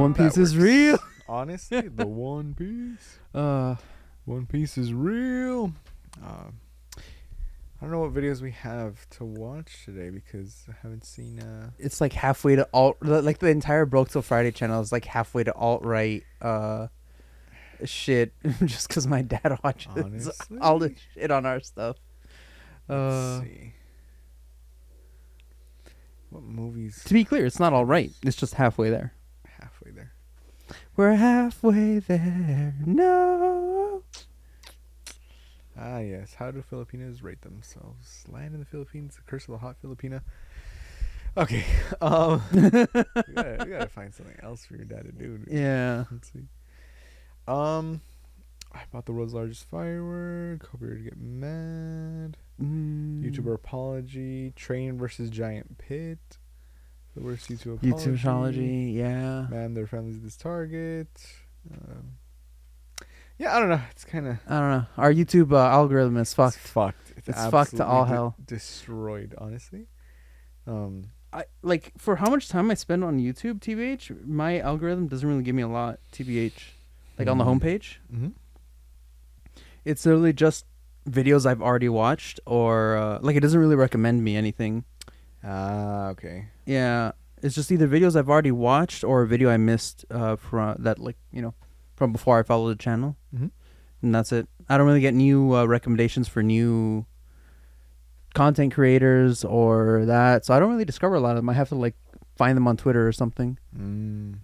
One Piece is works. real. Honestly, the One Piece. Uh, One Piece is real. Uh, I don't know what videos we have to watch today because I haven't seen. Uh, it's like halfway to alt. Like the entire Broke Till Friday channel is like halfway to alt right. Uh, shit. Just because my dad watches Honestly? all the shit on our stuff. let's Uh, see. What movies? to be clear, it's not all right. It's just halfway there. We're halfway there. No. Ah, yes. How do Filipinos rate themselves? Land in the Philippines, The Curse of the Hot Filipina. Okay. Um, we, gotta, we gotta find something else for your dad to do. Yeah. Let's see. Um, I bought the world's largest firework. Hope you're to get mad. Mm. YouTuber apology. Train versus giant pit. The worst YouTube apology. YouTube apology. Yeah. Man, their families this target. Um, yeah, I don't know. It's kind of I don't know. Our YouTube uh, algorithm is fucked. fucked. It's fucked to all hell. destroyed, honestly. Um, I like for how much time I spend on YouTube, TBH, my algorithm doesn't really give me a lot, TBH. Like on the Mm. homepage, mhm. it's literally just videos I've already watched, or uh, like it doesn't really recommend me anything. Ah, okay. Yeah, it's just either videos I've already watched or a video I missed uh, from that, like you know, from before I followed the channel, Mhm. and that's it. I don't really get new uh, recommendations for new content creators or that, so I don't really discover a lot of them. I have to like find them on Twitter or something. Mm.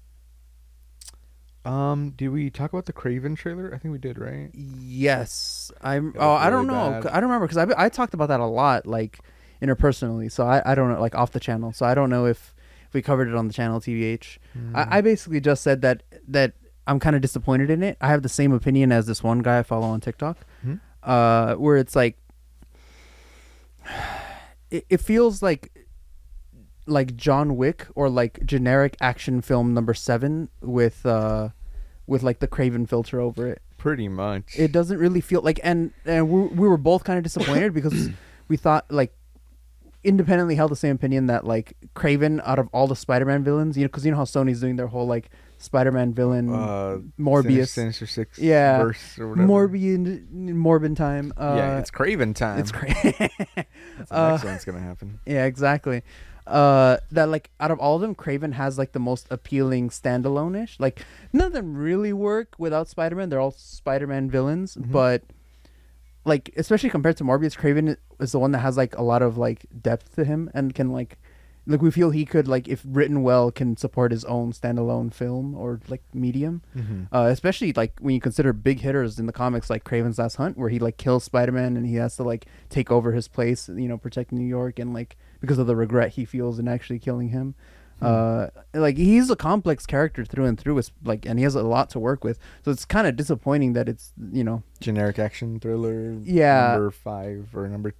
Um, did we talk about the Kraven trailer? I think we did, right? Yes, I'm. Oh, looked I don't know. bad. I don't remember because I I talked about that a lot, like interpersonally. So I I don't know, like off the channel. So I don't know if if we covered it on the channel, TVH. Mm. I, I basically just said that that I'm kind of disappointed in it. I have the same opinion as this one guy I follow on TikTok, Mhm. uh, where it's like it, it feels like like John Wick or like generic action film number seven with uh with like the Kraven filter over it. pretty much. It doesn't really feel like and and we, we were both kind of disappointed because we thought like independently held the same opinion that like Kraven out of all the Spider-Man villains, you know, because you know how Sony's doing their whole like Spider-Man villain uh, Morbius, Sinister, Sinister Six. Yeah. verse or whatever. Morbin time. Uh, yeah, it's Kraven time. it's crazy. That's the uh, next one's gonna happen. yeah, exactly. Uh, that like out of all of them, Kraven has like the most appealing standalone-ish. Like none of them really work without Spider-Man. They're all Spider-Man villains, Mhm. but like especially compared to Morbius, Kraven is the one that has like a lot of like depth to him and can like like we feel he could like if written well can support his own standalone film or like medium. Mm-hmm. Uh, especially like when you consider big hitters in the comics like Kraven's Last Hunt, where he like kills Spider Man and he has to like take over his place, you know, protect New York and like because of the regret he feels in actually killing him. Uh, like he's a complex character through and through. It's like, and he has a lot to work with. So it's kind of disappointing that it's you know, Generic action thriller. Yeah. Number five or number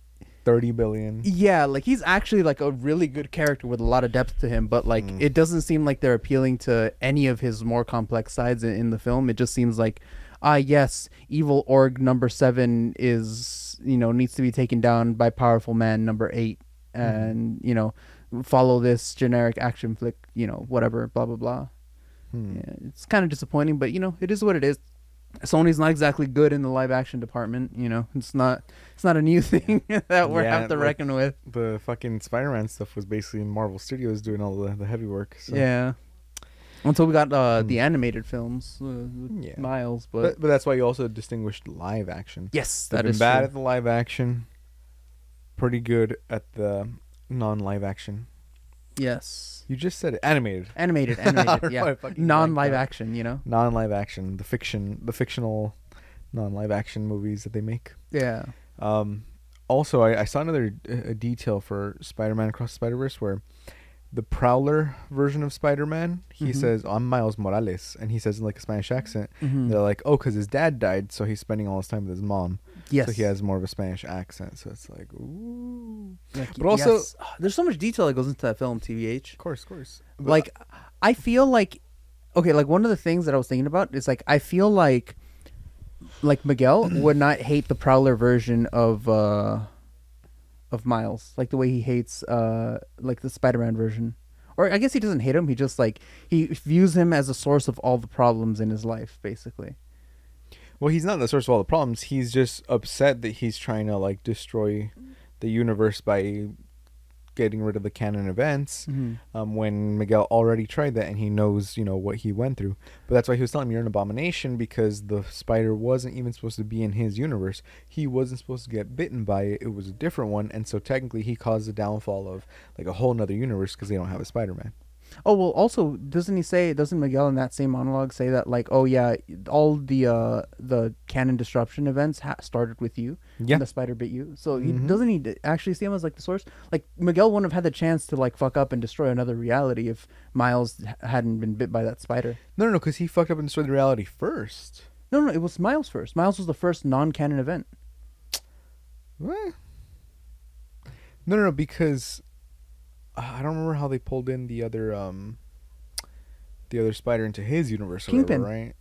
thirty billion. yeah, like he's actually like a really good character with a lot of depth to him. But like, Mm. it doesn't seem like they're appealing to any of his more complex sides in, in the film. It just seems like, ah, yes, evil org number seven is you know needs to be taken down by powerful man number eight, and you know follow this generic action flick, you know whatever, blah blah blah. Hmm. Yeah, it's kind of disappointing, but you know it is what it is. Sony's not exactly good in the live action department. You know, it's not it's not a new thing that we are Yeah, have to like- reckon with. The fucking Spider-Man stuff was basically Marvel Studios doing all the, the heavy work. So. Yeah. Until we got uh, Hmm. the animated films, uh, Yeah. Miles, but, But, but that's why you also distinguished live action. yes, They've that been is bad true. at the live action. Pretty good at the non-live action. yes, You just said it. Animated. animated, animated, yeah, non-live action. You know, Non-live action. The fiction. The fictional non-live action movies that they make. yeah, Um, also, I, I saw another uh, detail for Spider-Man Across the Spider-Verse where the Prowler version of Spider-Man, he Mhm. says, "I'm Miles Morales," and he says in like a Spanish accent. Mhm. They're like, "Oh, because his dad died, so he's spending all his time with his mom, yes. so he has more of a Spanish accent." So it's like, ooh, Like, but also- yes. there's so much detail that goes into that film, TVH. of course, of course. But- like I feel like okay, like one of the things that I was thinking about is like I feel like like Miguel would not hate the Prowler version of uh of Miles, like the way he hates uh like the Spider-Man version. or I guess he doesn't hate him. He just like he views him as a source of all the problems in his life, basically. Well, he's not the source of all the problems. He's just upset that he's trying to like destroy the universe by getting rid of the canon events. Um, when Miguel already tried that and he knows, you know, what he went through. But that's why he was telling me you're an abomination because the spider wasn't even supposed to be in his universe. He wasn't supposed to get bitten by it. It was a different one, and so technically he caused the downfall of like a whole nother universe because they don't have a Spider-Man. Oh well, also doesn't he say? Doesn't Miguel in that same monologue say that like, oh yeah, all the uh the canon disruption events ha- started with you. Yeah. the spider bit you. So he, Mhm. doesn't he actually see him as like the source? Like Miguel wouldn't have had the chance to like fuck up and destroy another reality if Miles hadn't been bit by that spider. No, no, no, because he fucked up and destroyed the reality first. No, no, it was Miles first. Miles was the first non-canon event. What? No, no, no, because I don't remember how they pulled in the other um the other spider into his universe. Or Kingpin. whatever,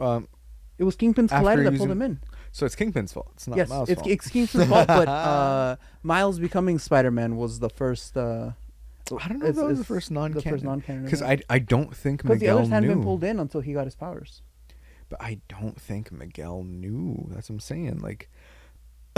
right? Um, It was Kingpin's collider that pulled him in. so it's Kingpin's fault. It's not yes, Miles' it's, fault. it's Kingpin's fault, but uh, Miles becoming Spider-Man was the first. Uh, I don't know if that was the first non-canon. first non-canon Because. I I don't think because the Miguel others hadn't been pulled in until he got his powers. But I don't think Miguel knew. That's what I'm saying. Like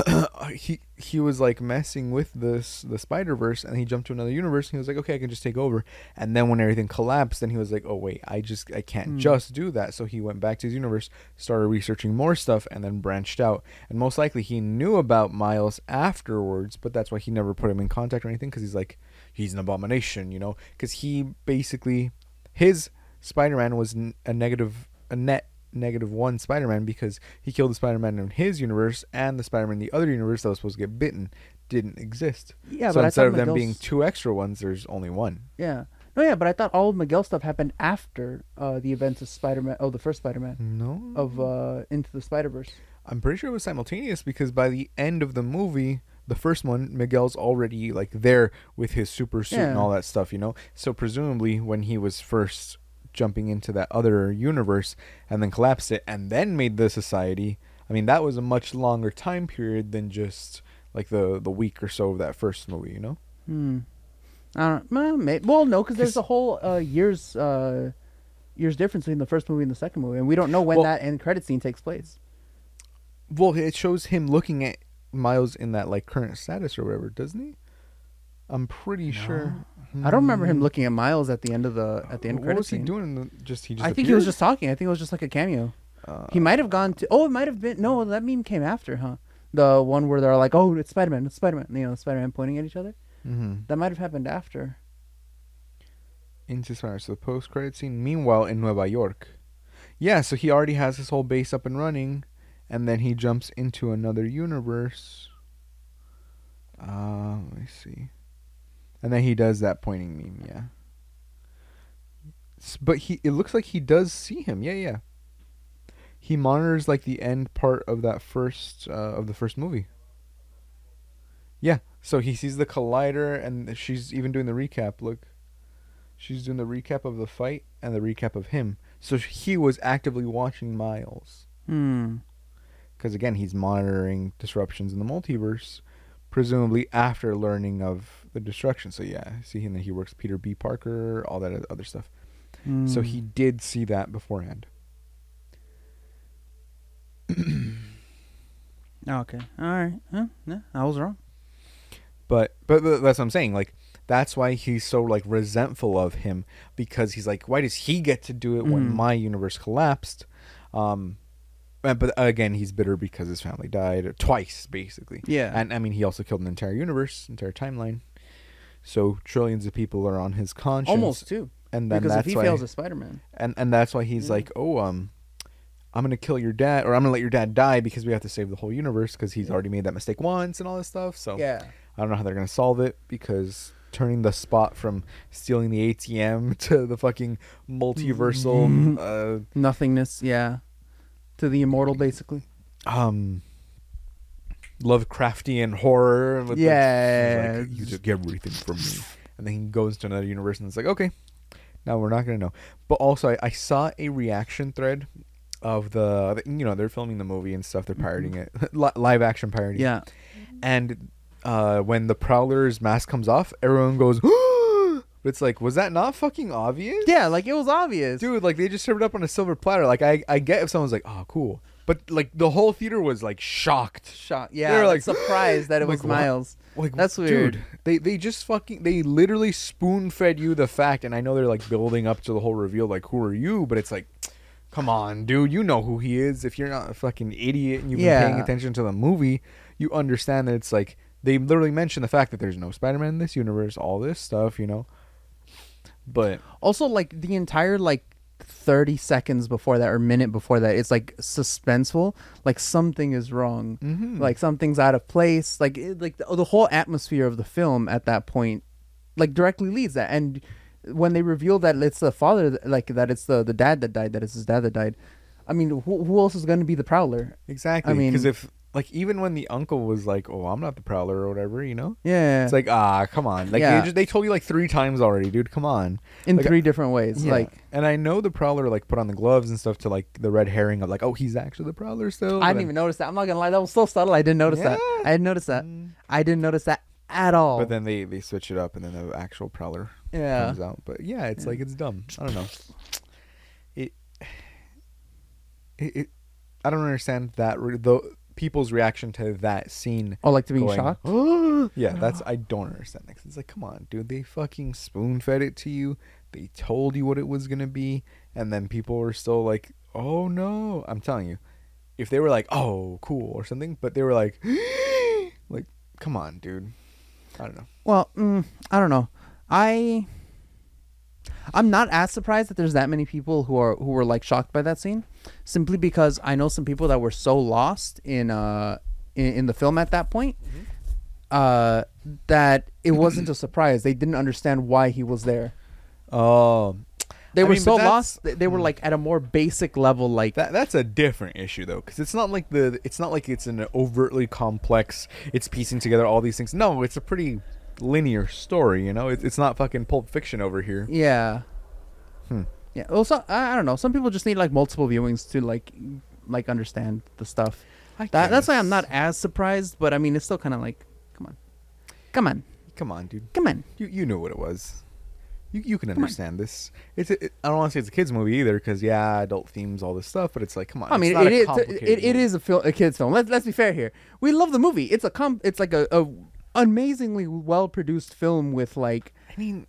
he he was like messing with this the Spider Verse, and he jumped to another universe. And he was like, okay, I can just take over. And then when everything collapsed, then he was like, oh wait, I just I can't Hmm. just do that. So he went back to his universe, started researching more stuff, and then branched out. And most likely he knew about Miles afterwards, but that's why he never put him in contact or anything. Because he's like, he's an abomination, you know. Because he basically his Spider Man was a negative a net negative one Spider-Man because he killed the Spider-Man in his universe and the Spider-Man in the other universe that was supposed to get bitten didn't exist. Yeah, so but instead of them being two extra ones, there's only one. Yeah. No, yeah, but I thought all of Miguel stuff happened after uh, the events of Spider-Man. Oh, the first Spider-Man No, of uh, Into the Spider-Verse. I'm pretty sure it was simultaneous because by the end of the movie, the first one, Miguel's already like there with his super suit and all that stuff, you know. So presumably, when he was first jumping into that other universe and then collapsed it and then made the society, I mean, that was a much longer time period than just like the the week or so of that first movie, you know. Hmm. I don't. Well, may, well no, because there's a whole uh, years uh, years difference between the first movie and the second movie, and we don't know when Well- that end credit scene takes place. Well, it shows him looking at Miles in that like current status or whatever, doesn't he? I'm pretty sure. I don't remember him Hmm. looking at Miles at the end of the at the end credit. What was he scene. doing? In the, just he just. I think he was just talking. I think it was just like a cameo. Uh, He might have gone to. Oh, it might have been. No, that meme came after, huh? The one where they're like, "Oh, it's Spider Man, it's Spider Man." You know, Spider Man pointing at each other. mhm. That might have happened after. Into Spider. So the post credit scene. Meanwhile, in Nueva York, yeah. So he already has his whole base up and running, and then he jumps into another universe. Uh, let me see. And then he does that pointing meme. Yeah. But he, it looks like he does see him. Yeah, yeah. He monitors like the end part of that first uh, of the first movie. Yeah, so he sees the collider, and she's even doing the recap. Look, she's doing the recap of the fight and the recap of him. So he was actively watching Miles, Hmm. because again, he's monitoring disruptions in the multiverse, presumably after learning of the destruction. So yeah, see, and then he works Peter B. Parker, all that other stuff. So Hmm. he did see that beforehand. Okay. All right. Huh? Yeah, I was wrong. But but th- that's what I'm saying. Like that's why he's so like resentful of him because he's like, why does he get to do it when Mhm. my universe collapsed? Um, but again, he's bitter because his family died twice, basically. Yeah. And I mean, he also killed an entire universe, entire timeline. So trillions of people are on his conscience. Almost too. And then Because that's if he why, fails as Spider Man, and and that's why he's Yeah. like, oh, um, I'm gonna kill your dad, or I'm gonna let your dad die because we have to save the whole universe because he's already made that mistake once and all this stuff. So yeah. I don't know how they're gonna solve it because turning the spot from stealing the ATM to the fucking multiversal uh, Nothingness. Yeah. To the immortal, basically. um Lovecraftian horror. With Yeah, like, you took everything from me, and then he goes to another universe, and it's like, okay, now we're not gonna know. But also, I, I saw a reaction thread of the, you know, they're filming the movie and stuff. They're pirating it, Li- live action parody. Yeah. And uh, when the Prowler's mask comes off, everyone goes, But it's like, was that not fucking obvious? Yeah, like it was obvious. Dude, like they just served it up on a silver platter. Like I, I get if someone's like, oh, cool. But like the whole theater was like shocked. Shock. Yeah, They were like surprised that it was like? Miles. Like That's weird. Dude, they they just fucking they literally spoon fed you the fact, and I know they're like building up to the whole reveal, like who are you? But it's like, come on, dude, you know who he is. If you're not a fucking idiot and you've been paying attention to the movie, you understand that it's like they literally mention the fact that there's no Spider-Man in this universe, all this stuff, you know. But Also, like the entire like thirty seconds before that or minute before that, it's like suspenseful. Like something is wrong. mhm. Like something's out of place. Like it, like the, the whole atmosphere of the film at that point, like directly leads that. And when they reveal that it's the father, like that it's the the dad that died, that it's his dad that died. I mean, who, who else is going to be the prowler? exactly. I mean- because if like even when the uncle was like, "Oh, I'm not the Prowler" or whatever, you know, Yeah, it's like, ah, come on. Like Yeah. they just they told you like three times already, dude. Come on. in like, three different ways. Yeah. Like and I know the Prowler like put on the gloves and stuff to like the red herring of like, oh, he's actually the Prowler still. I didn't even notice that. I'm not gonna lie, that was so subtle. I didn't notice that. Yeah. I didn't notice that. I didn't notice that at all. But then they they switch it up, and then the actual Prowler yeah, comes out. But yeah, it's like it's dumb. I don't know. It, it, it I don't understand that re- the people's reaction to that scene. oh, like to being going, shocked. yeah, that's I don't understand that. It's like, come on, dude. They fucking spoon fed it to you. They told you what it was gonna be, and then people were still like, "Oh no!" I'm telling you, if they were like, "Oh, cool" or something, but they were like, "Like, come on, dude." I don't know. Well, mm, I don't know. I I'm not as surprised that there's that many people who are who were like shocked by that scene, simply because I know some people that were so lost in uh in, in the film at that point, uh that it wasn't a surprise. They didn't understand why he was there. Oh, They I were mean, so lost. They, they were hmm. like at a more basic level. Like that that's a different issue though, because it's not like the it's not like it's an overtly complex. It's piecing together all these things. No, it's a pretty linear story. You know, it, it's not fucking Pulp Fiction over here. yeah, Hmm. Yeah. Well, so, I, I don't know. Some people just need like multiple viewings to like like understand the stuff. That, that's why I'm not as surprised, but I mean, it's still kind of like, come on, come on, Come on, dude. come on. You you knew what it was. You you can understand this. It's a, it, I don't want to say it's a kids movie either because yeah, adult themes, all this stuff. But it's like, come on. I mean, it a it, it movie. is a film, a kids film. Let's let's be fair here. We love the movie. It's a com. It's like a, a amazingly well produced film with like I mean,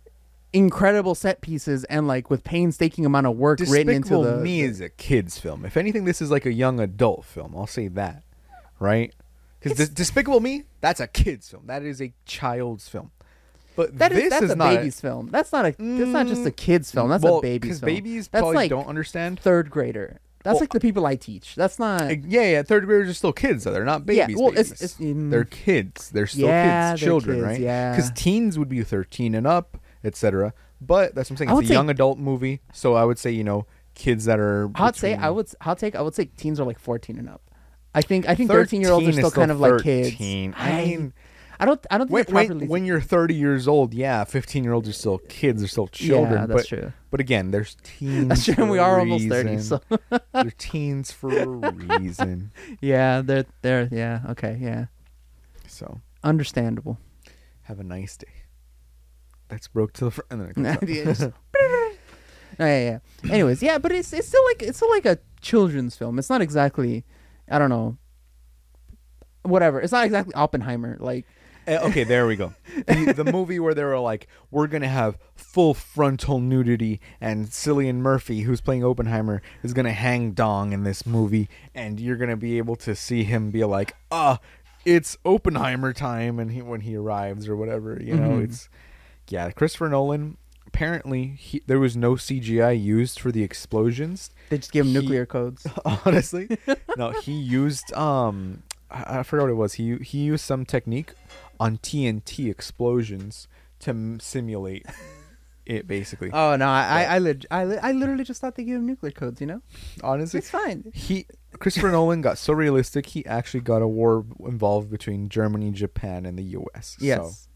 incredible set pieces and like with painstaking amount of work written into Despicable the. Me is a kids film. If anything, this is like a young adult film. I'll say that, right? Because Despicable Me, that's a kids film. That is a child's film. But that this is that's is a baby's film. That's not a. That's not just a Mm, kids film. That's well, a baby's film. Because babies That's probably like don't understand. third grader. That's Well, like the people I teach. That's not. Yeah, yeah. Third graders are still kids, though. They're not babies. yeah. Well, babies. it's, it's mm, they're kids. They're still Yeah, kids, they're children, kids, right? yeah. Because teens would be 13 and up, etc. But that's what I'm saying. I It's a say- young adult movie, so I would say you know kids that are. I'd say I would. I'll take. I would say teens are like fourteen and up. I think. I think thirteen year olds are 13 is still kind of like kids. 13. I mean, I don't. I don't think when, they're when, properly. when you're 30 years old, yeah, 15 year olds are still kids. They're still children. Yeah, that's but, true. But again, there's teens. That's true. and We a are almost thirty. reason. So they're teens for a reason. yeah, they're they're yeah okay yeah So understandable. have a nice day. That's broke to the front. And then it comes out. Yeah, just- Oh, yeah, yeah. Anyways, yeah, but it's it's still like it's still like a children's film. It's not exactly, I don't know. Whatever. It's not exactly Oppenheimer. Like Eh, okay, there we go. The, the movie where they were like, we're gonna have full frontal nudity, and Cillian Murphy, who's playing Oppenheimer, is gonna hang dong in this movie, and you're gonna be able to see him be like, ah, it's Oppenheimer time, and he when he arrives or whatever. You know, Mhm. it's yeah. Christopher Nolan. Apparently, he, there was no CGI used for the explosions. they just gave him He- nuclear codes. honestly no he used um I, I forgot what it was he he used some technique on tnt explosions to m- simulate it basically Oh no, I I I, leg- I, li- I literally just thought they gave him nuclear codes. You know, honestly it's fine. he christopher nolan got so realistic he actually got a war involved between germany japan and the us Yes. so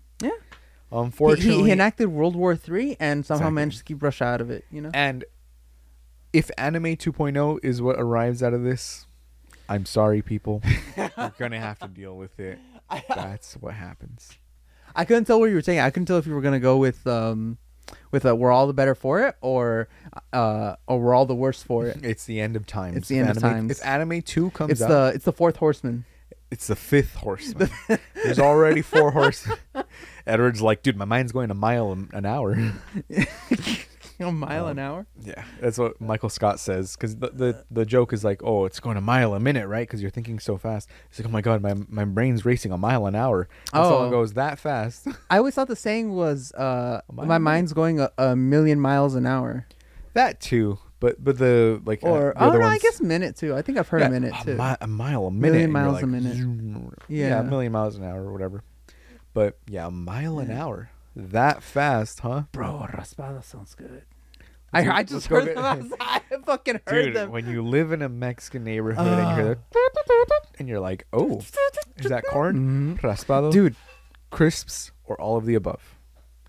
unfortunately he, he enacted World War Three and somehow Exactly. managed to keep Russia out of it. You know. and if anime 2.0 is what arrives out of this i'm sorry people you're gonna have to deal with it that's what happens I couldn't tell where you were saying. I couldn't tell if you were gonna go with um, with a we're all the better for it or uh or we're all the worse for it. It's the end of times. It's the end of If times. If anime two comes It's out, the it's the fourth horseman. it's the fifth horseman. There's already four horses. Edward's like, dude, my mind's going a mile an an hour. A mile an Um, hour. Yeah, that's what Michael Scott says. Because the, the the joke is like, oh, it's going a mile a minute, right? Because you're thinking so fast. He's like, oh my god, my my brain's racing a mile an hour. And someone Oh. goes that fast. I always thought the saying was uh my an mind's going a, a million miles an hour. that too, but but the like uh, Or the oh no, I guess minute too. I think I've heard Yeah, a minute a, too. mi- a mile a minute. Million miles like, a minute. zoom. Yeah. yeah, a million miles an hour or whatever. But yeah, a mile an hour. That fast, huh? Bro, raspada sounds good. I, I just heard them. I, I fucking heard Dude, them. when you live in a Mexican neighborhood and you hear that, and you're like, oh, is that corn? Mhm. Raspado? Dude, crisps or all of the above.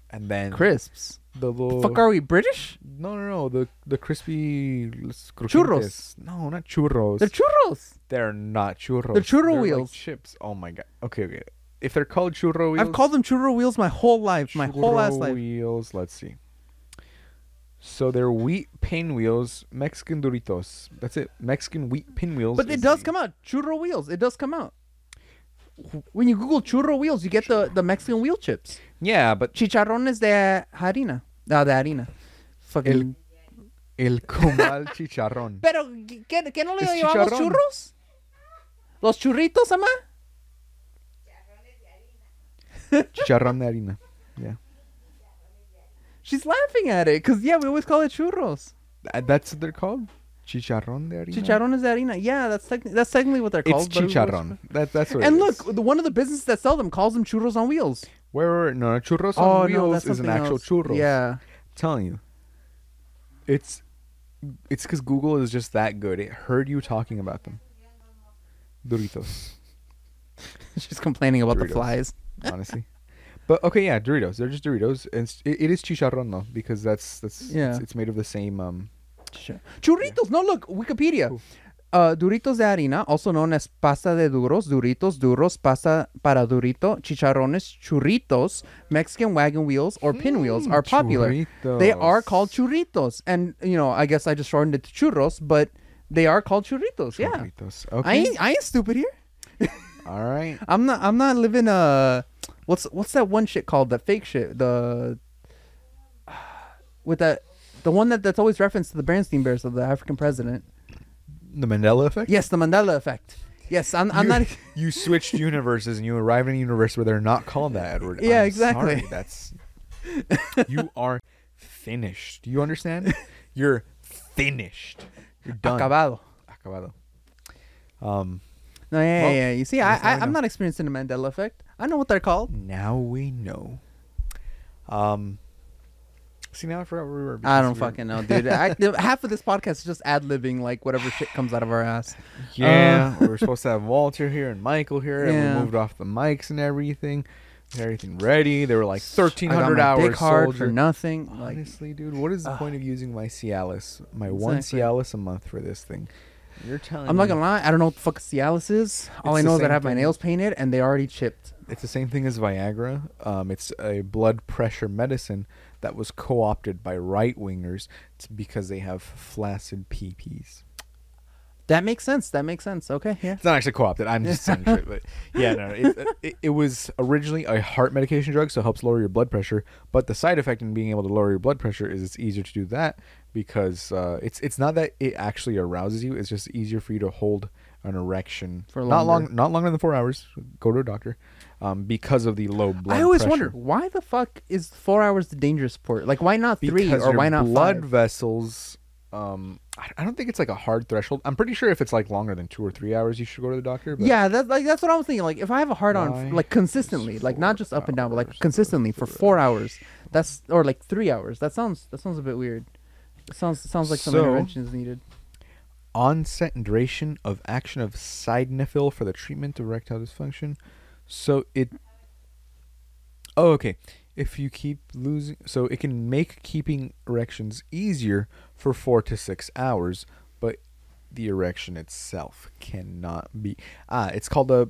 And then crisps. the little Fuck, are we British? no no no the the crispy los Churros. No, not churros. They're churros. They're not churros. They're churro like wheels. chips. Oh my god. Okay, okay. If they're called churro wheels, I've called them churro wheels my whole life, my whole ass churro life. wheels. Let's see. So they're wheat pinwheels, Mexican Doritos. That's it. Mexican wheat pinwheels. But it is does the- come out churro wheels. It does come out. When you Google churro wheels, you get the, the Mexican wheel chips. Yeah, but Chicharrones de harina. No, de harina. Fucking. el comal chicharrón. Pero, ¿qué, qué no le Es llamamos chicharrón. churros? ¿Los churritos, ama? Chicharrón de harina. Yeah. She's laughing at it because, yeah, we always call it churros. Th- That's what they're called? Chicharrón de harina. Chicharrones de harina. Yeah, that's, techni- that's technically what they're It's called. but always- chicharrón. That, that's what And it look, is. the, one of the businesses that sell them calls them churros on wheels. Where were no no, churros oh, on no, wheels is an something actual else. churros. Yeah. telling you. It's it's because Google is just that good. It heard you talking about them. Doritos, She's complaining about the Doritos. flies. Honestly. but okay, yeah, Doritos. They're just Doritos, and it, it is chicharrón though because that's that's Yeah. It's, it's made of the same um. Churritos. No, look, Wikipedia. Ooh. Uh, duritos de harina, also known as pasta de duros, duritos, duros, pasta para durito, chicharrones, churritos, Mexican wagon wheels, or pinwheels are popular. They are called churritos. And, you know, I guess I just shortened it to churros, but they are called churritos. Yeah. Churritos. Okay. I ain't, I ain't stupid here. All right. I'm not I'm not living uh what's what's that one shit called that fake shit the with that the one that that's always referenced to the Bernstein Bears of the African president. The Mandela effect. Yes, the Mandela effect. Yes, I'm I'm you, not You switched universes and you arrive in a universe where they're not called that, Edward. Yeah, I'm exactly. sorry, That's you are finished. Do you understand? You're finished. You're done. acabado. Acabado. Um. No, yeah, Well, yeah, yeah. You see, I, I, I'm not experiencing the Mandela effect. I know what they're called. Now we know. Um. See now I forgot where we were. I don't we were- fucking know, dude. I, half of this podcast is just ad libbing like whatever shit comes out of our ass. Yeah, Uh, we were supposed to have Walter here and Michael here, and we moved off the mics and everything. Everything ready. They were like thirteen I got hundred my hours. dick hard soldier. for nothing. Like, Honestly, dude, what is the Ugh. point of using my Cialis, my one Exactly. Cialis a month for this thing? You're telling I'm not gonna lie. I don't know what the fuck Cialis is. All It's I know is that I have my nails painted and they already chipped. It's the same thing as Viagra. Um, it's a blood pressure medicine that was co-opted by right wingers because they have flaccid PPs. That makes sense. That makes sense. Okay, yeah. It's not actually co-opted. I'm just saying shit, but yeah, no, it, it, it was originally a heart medication drug, so it helps lower your blood pressure. But the side effect in being able to lower your blood pressure is it's easier to do that because uh, it's it's not that it actually arouses you. It's just easier for you to hold an erection For not long, not longer than four hours. Go to a doctor, um, because of the low blood. I always pressure. wonder why the fuck is four hours the dangerous port? Like, why not three because or why not blood five? vessels. Um, I, don't think it's like a hard threshold. I'm pretty sure if it's like longer than two or three hours, you should go to the doctor. But Yeah, that's like that's what I was thinking. Like, if I have a hard on, like consistently, like not just up and down, but like consistently for four hours. That's or like three hours. That sounds that sounds a bit weird. It sounds sounds like some So- intervention is needed. onset and duration of action of sildenafil for the treatment of erectile dysfunction. So it. Oh, okay. If you keep losing, so it can make keeping erections easier for four to six hours, but the erection itself cannot be. Ah, it's called a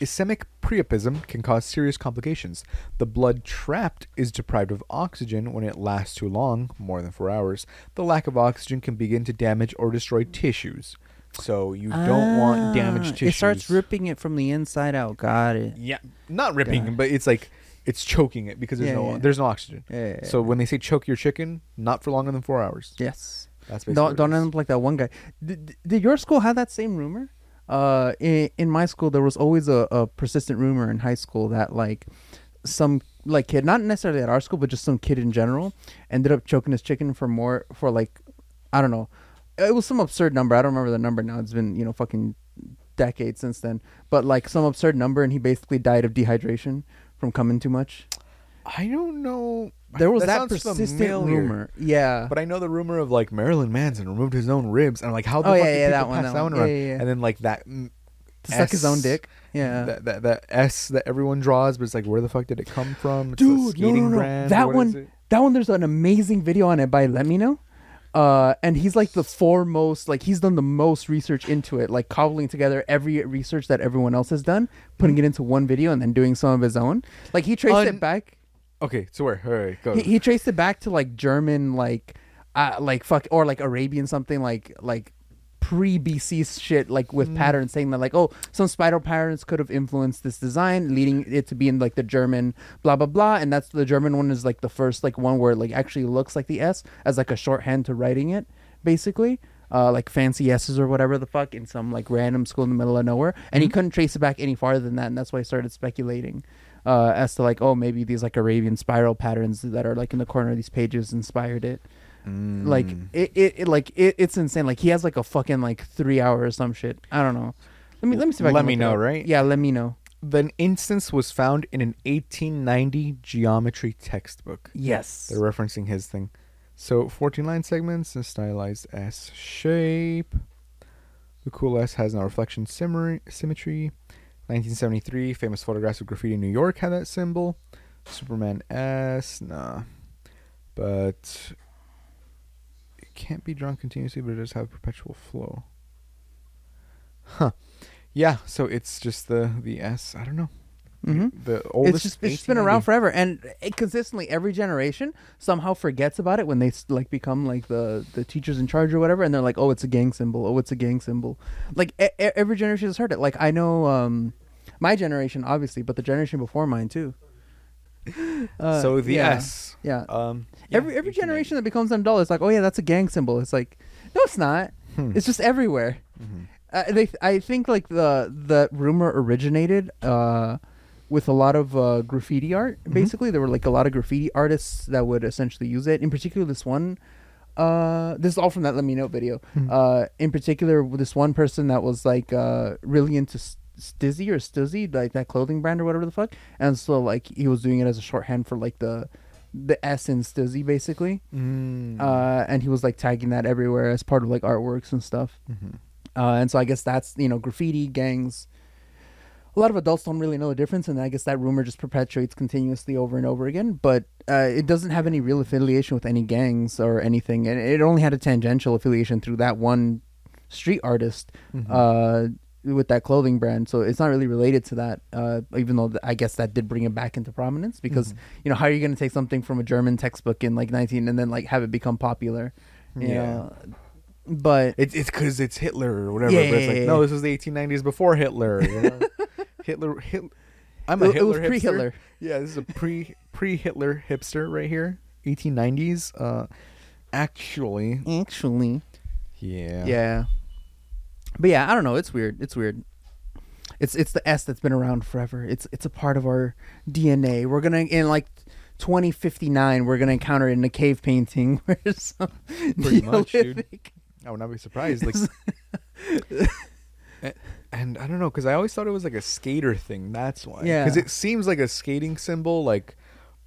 Ischemic priapism can cause serious complications. The blood trapped is deprived of oxygen when it lasts too long, more than four hours. The lack of oxygen can begin to damage or destroy tissues. So you don't want damaged Ah, tissues. It starts ripping it from the inside out. Got it. Yeah, not ripping, Got it. but it's like it's choking it because there's Yeah, no yeah. there's no oxygen. Yeah, yeah, So when they say choke your chicken, not for longer than four hours. yes, That's basically don't what it don't is. end up like that one guy. Did, did your school have that same rumor? Uh, in, in my school, there was always a, a persistent rumor in high school that like some like kid, not necessarily at our school, but just some kid in general, ended up choking his chicken for more for like, I don't know, it was some absurd number. I don't remember the number now. It's been you know fucking decades since then, but like some absurd number, and he basically died of dehydration from coming too much. I don't know. There was that, sounds persistent familiar. rumor. Yeah. But I know the rumor of like Marilyn Manson removed his own ribs, and I'm like, how the Oh, fuck yeah, did yeah, that one, pass that one. around? Yeah, yeah. And then like that, mm, to suck his own dick. Yeah. that, that that S that everyone draws, but it's like, where the fuck did it come from? It's Dude, no, no, no. That one- That one, there's an amazing video on it by LEMMiNO. Uh, and he's like the foremost, like he's done the most research into it, like cobbling together every research that everyone else has done, putting it into one video, and then doing some of his own. Like he traced Un- it back. Okay, so where? All right, go. He, he traced it back to like German, like, uh, like fuck, or like Arabian something, like like pre BC shit, like with Mm. patterns saying that like, oh, some spiral patterns could have influenced this design, leading it to be in like the German blah blah blah, and that's the German one is like the first like one where it like actually looks like the S as like a shorthand to writing it, basically. Uh, like fancy S's or whatever the fuck in some like random school in the middle of nowhere, and he couldn't trace it back any farther than that, and that's why he started speculating uh, as to like, oh, maybe these like Arabian spiral patterns that are like in the corner of these pages inspired it. Like Mm. it, it, it like it, it's insane. Like he has like a fucking like three hour or some shit. I don't know. Let me let me see if I LEMMiNO, right? Yeah, LEMMiNO. the instance was found in an 1890 geometry textbook. Yes. They're referencing his thing. So 14 line segments and stylized S shape. The cool S has no reflection simmer- symmetry. 1973, famous photographs of graffiti in New York had that symbol. Superman S, nah. But can't be drawn continuously, but it does have perpetual flow. Huh. Yeah, so it's just the the S. I don't know. hmm The oldest. It's just it's been around forever, and it consistently every generation somehow forgets about it when they like become like the the teachers in charge or whatever, and they're like, oh, it's a gang symbol. Oh, it's a gang symbol. Like e- every generation has heard it. Like I know um my generation obviously, but the generation before mine too. Uh, so the yeah, S. Yeah. Um, every every generation that becomes an adult is like, oh yeah, that's a gang symbol. It's like, no, it's not. Hmm. It's just everywhere. Mhm. Uh, they, I think like the the rumor originated uh, with a lot of uh, graffiti art. Mhm. Basically, there were like a lot of graffiti artists that would essentially use it. In particular, this one. Uh, this is all from that LEMMiNO video. Mhm. Uh, in particular, this one person that was like uh really into Stizzy or Stizzy, like that clothing brand or whatever the fuck, and so like he was doing it as a shorthand for like the the S in Stizzy basically. Mm. Uh, and he was like tagging that everywhere as part of like artworks and stuff. Mhm. Uh, and so I guess that's you know graffiti gangs. A lot of adults don't really know the difference, and I guess that rumor just perpetuates continuously over and over again. But uh, it doesn't have any real affiliation with any gangs or anything, and it only had a tangential affiliation through that one street artist Mhm. uh, with that clothing brand. So it's not really related to that. Uh, even though th- I guess that did bring it back into prominence because Mhm. you know how are you going to take something from a German textbook in like 19 and then like have it become popular? Yeah. know? But It's it's because it's Hitler or whatever. Yeah, but it's like yeah, no, this was the 1890s before Hitler. You know? Hitler, Hitler. I'm a it, it was pre-Hitler. Yeah, this is a pre pre Hitler hipster right here. 1890s. Uh, actually, Actually, yeah. yeah. But yeah, I don't know. It's weird. It's weird. It's it's the S that's been around forever. It's it's a part of our DNA. We're gonna in like 2059, we're gonna encounter it in a cave painting where some Pretty much, dude. I would not be surprised. Like, A- and I don't know because I always thought it was like a skater thing. That's why. Yeah. Because it seems like a skating symbol, like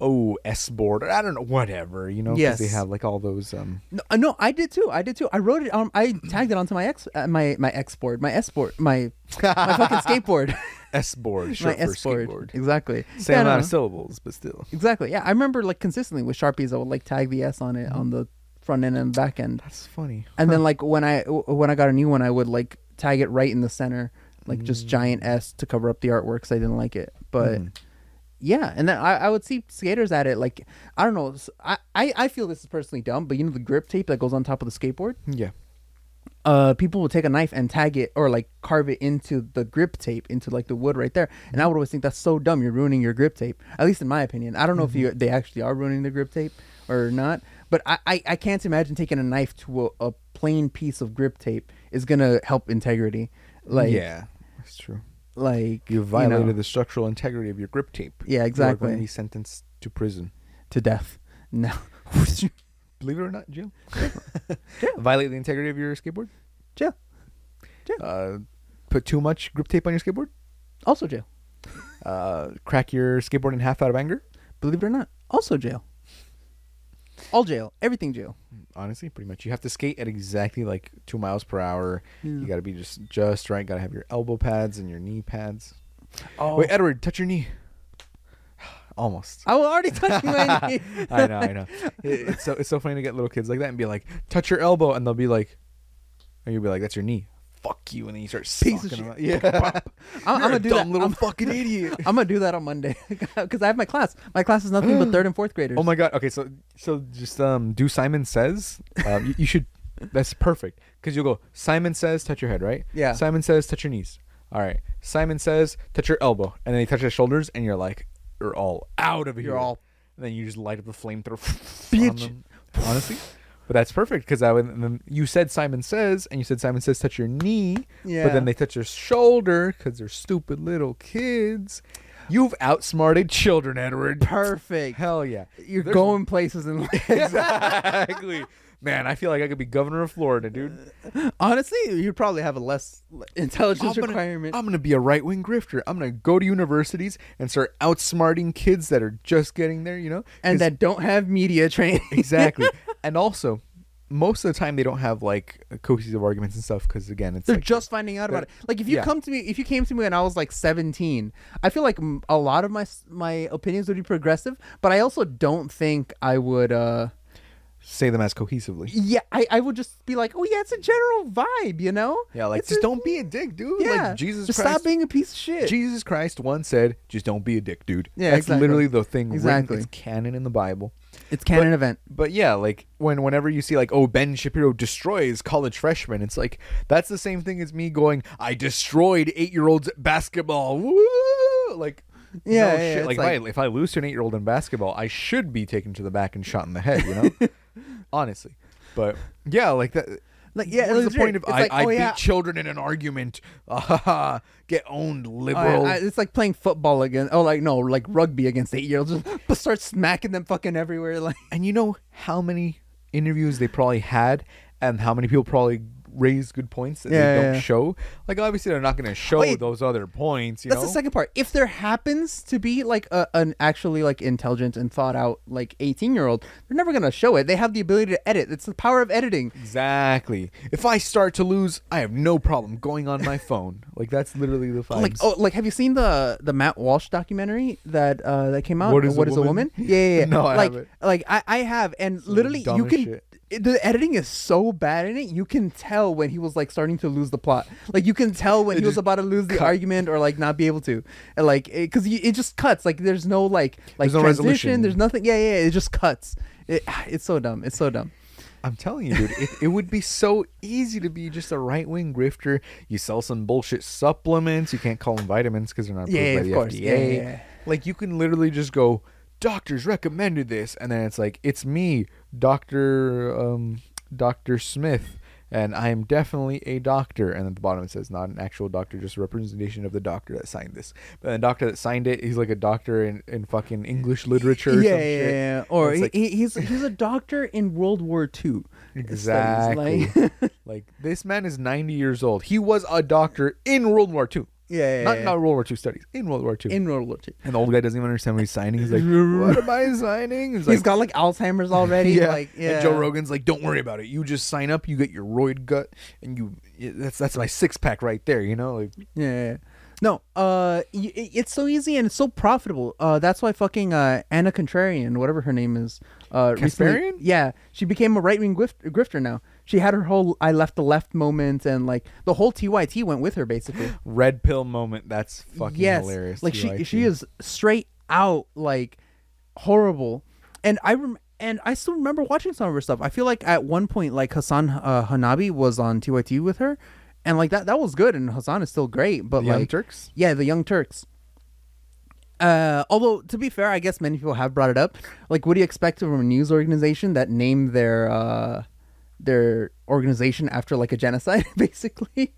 oh S board. I don't know, whatever. You know, because they have like all those. Um. No, uh, no, I did too. I did too. I wrote it. Um, I tagged it onto my ex, uh, my my X board, my S board, my my fucking skateboard, S board, my short S board. skateboard. Exactly. Same Yeah, amount of syllables, but still. Exactly. Yeah, I remember like consistently with sharpies, I would like tag the S on it on the front end and back end, That's funny. and then like when I w- when I got a new one, I would like tag it right in the center, like just giant S to cover up the artwork. 'cause I didn't like it, but. Mhm. Yeah, and then I, I would see skaters at it like I don't know. I, I I feel this is personally dumb, but you know the grip tape that goes on top of the skateboard. yeah. Uh, people would take a knife and tag it or like carve it into the grip tape into like the wood right there, and I would always think that's so dumb. You're ruining your grip tape. At least in my opinion. I don't know if you they actually are ruining the grip tape or not, but I I, I can't imagine taking a knife to a, a plain piece of grip tape is gonna help integrity. Like yeah, that's true. Like You violated know, the structural integrity of your grip tape. Yeah, You are exactly. going to be sentenced to prison. to death. No. Believe it or not, jail. Yeah, violate the integrity of your skateboard. Jail. Jail. Uh, put too much grip tape on your skateboard. Also jail. Uh, crack your skateboard in half out of anger. Believe it or not, also jail. All jail. Everything jail. Honestly, pretty much. You have to skate at exactly like two miles per hour. Yeah. You got to be just just right. Got to have your elbow pads and your knee pads. Oh, Wait, Edward, touch your knee. Almost. I was already touching my knee. I know, I know. It- it's so it's so funny to get little kids like that and be like, touch your elbow, and they'll be like, and you'll be like, that's your knee. Fuck you, and then you start Piece of shit. Yeah, I'm, I'm gonna a do dumb that. little I'm, fucking idiot. I'm gonna do that on Monday because I have my class. My class is nothing but third and fourth graders. Oh my god. Okay, so so just um do Simon says. Um, you, you should. That's perfect because you'll go. Simon says, touch your head, right? Yeah. Simon says, touch your knees. All right. Simon says, touch your elbow, and then you touch your shoulders, and you're like, you're all out of here. You're all- And then you just light up the flamethrower. Bitch. Honestly. But that's perfect because I would. you said Simon says, and you said Simon says touch your knee, Yeah. but then they touch your shoulder because they're stupid little kids. You've outsmarted children, Edward. Perfect. Hell yeah. You're There's- going places in life. exactly. Man, I feel like I could be governor of Florida, dude. Uh, honestly, you'd probably have a less intelligence I'm gonna, requirement. I'm gonna be a right wing grifter. I'm gonna go to universities and start outsmarting kids that are just getting there. You know, and 'Cause- that don't have media training. exactly. and also, most of the time they don't have like cohesive arguments and stuff because again, it's They're like, just finding out about it. Like if you yeah. come to me, if you came to me when I was like 17, I feel like a lot of my my opinions would be progressive, but I also don't think I would. uh say them as cohesively. Yeah, I, I would just be like, oh yeah, it's a general vibe, you know? Yeah, like It's just a- don't be a dick, dude. Yeah, like Jesus just Christ. stop being a piece of shit. Jesus Christ once said, "Just don't be a dick, dude." Yeah, that's exactly. literally the thing. Exactly. Written, it's canon in the Bible. It's canon event. But yeah, like when whenever you see like oh Ben Shapiro destroys college freshmen, it's like that's the same thing as me going I destroyed eight year olds at basketball. Woo! Like Yeah, no yeah, shit. it's Like, if, I, if I lose to an eight year old in basketball, I should be taken to the back and shot in the head. You know, honestly. But yeah, like that. Like, yeah, what is the point of It's I, like, I oh, beat yeah. children in an argument? Get owned, Oh, liberal. I- it's like playing football against, oh, like no, like rugby against eight year olds. Just start smacking them fucking everywhere. Like, And you know how many interviews they probably had, and how many people probably raised good points that Yeah, they don't yeah. show. Like obviously they're not going to show those other points. You that's know, the second part. If there happens to be like a, an actually like intelligent and thought out like eighteen year old, they're never gonna show it. They have the ability to edit. It's the power of editing. exactly. If I start to lose, I have no problem going on my phone. Like that's literally the vibes. Like oh, like have you seen the the Matt Walsh documentary that uh that came out? What is a what is a Woman? woman? Yeah, yeah, yeah. No, I like haven't. like I I have, and literally you can. shit. It- the editing is so bad in it. You can tell when he was like starting to lose the plot. Like you can tell when It he was about to lose the cut. argument or like not be able to. And like because it, it just cuts. Like there's no like like There's no transition. resolution. There's nothing. Yeah, yeah. It just cuts. It, it's so dumb. It's so dumb. I'm telling you, dude, it, it would be so easy to be just a right wing grifter. You sell some bullshit supplements. You can't call them vitamins because they're not approved Yeah, by the course. FDA. Yeah, yeah, yeah. Like you can literally just go, doctors recommended this, and then it's like, it's me, Doctor um, Doctor Smith, and I am definitely a doctor. And at the bottom it says not an actual doctor, just a representation of the doctor that signed this. But the doctor that signed it, he's like a doctor in, in fucking English literature. Or yeah, some yeah, shit. yeah. Or he, like- he's he's a doctor in World War II. Exactly. Like, like this man is 90 years old. He was a doctor in World War II. Yeah, yeah, Not yeah. not World War II studies. In World War II. in World War II. and the old guy doesn't even understand what he's signing. He's like, "What am I signing?" He's He's like, got like Alzheimer's already. yeah. Like, yeah. And Joe Rogan's like, "Don't worry about it. You just sign up. You get your roid gut, and you that's that's my six pack right there. You know, like Yeah, yeah, yeah. No, uh, y- it's so easy and it's so profitable. Uh, that's why fucking uh, Anna Contrarian, whatever her name is, uh, recently- Kasparian? yeah, she became a right wing grift- grifter now. She had her whole I left the left moment and like the whole TYT went with her basically. Red pill moment. That's fucking yes, hilarious. like she TYT. she is straight out like horrible, and I rem- and I still remember watching some of her stuff. I feel like at one point like Hasan uh, Hanabi was on TYT with her, and like that that was good, and Hasan is still great, but The Young like Turks. yeah, the Young Turks. Uh, although to be fair, I guess many people have brought it up. Like, what do you expect from a news organization that named their uh, their organization after like a genocide, basically?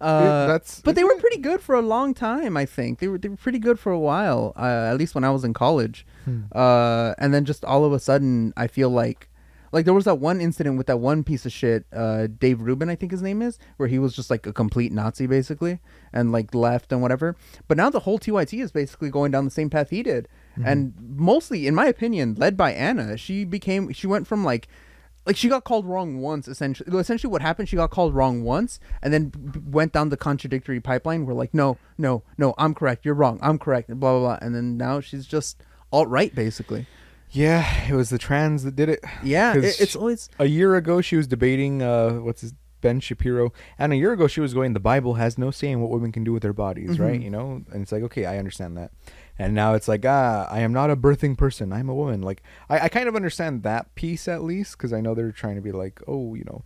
uh, that's but they were pretty good for a long time. I think they were they were pretty good for a while. Uh, at least when I was in college. Hmm. Uh, and then just all of a sudden, I feel like, like there was that one incident with that one piece of shit, uh, Dave Rubin, I think his name is, where he was just like a complete Nazi basically, and like left and whatever. But now the whole TYT is basically going down the same path he did, and mostly, in my opinion, led by Ana. She became, she went from like. Like she got called wrong once, essentially. Essentially, what happened? She got called wrong once, and then b- went down the contradictory pipeline. Where like, no, no, no, I'm correct. You're wrong. I'm correct. Blah blah blah. And then now she's just alt right, basically. Yeah, it was the trans that did it. yeah it, it's always A year ago, she was debating uh, what's his Ben Shapiro, and a year ago she was going, "The Bible has no say in what women can do with their bodies, right?" Mhm. You know, and it's like, okay, I understand that, and now it's like, ah, I am not a birthing person, I'm a woman. Like, I, I kind of understand that piece at least because I know they're trying to be like, oh, you know,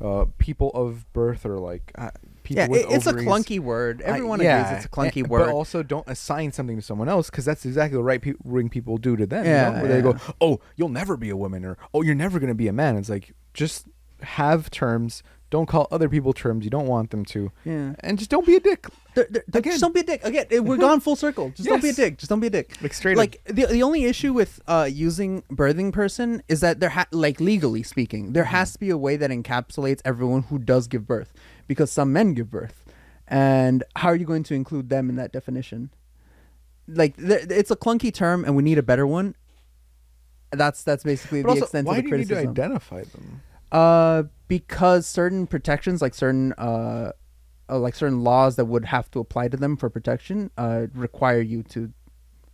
uh, people of birth are like uh, people yeah. with It, it's a clunky word. I- Everyone yeah, agrees it's a clunky and- word. But also, don't assign something to someone else because that's exactly the right pe- ring people do to them. Yeah, you know? Where they go, "Oh, you'll never be a woman," or "Oh, you're never going to be a man." It's like just have terms. Don't call other people terms you don't want them to, yeah. and just don't be a dick. Again. just don't be a dick. Again, it- we're gone full circle. Just don't be a Yes. dick. Just don't be a dick. Like straight like the the only issue with uh using birthing person is that there ha- like legally speaking there has to be a way that encapsulates everyone who does give birth because some men give birth and how are you going to include them in that definition like th- it's a clunky term and we need a better one that's that's basically But the also, extent why of do the you need to criticism identify them? uh because certain protections like certain uh, uh like certain laws that would have to apply to them for protection uh require you to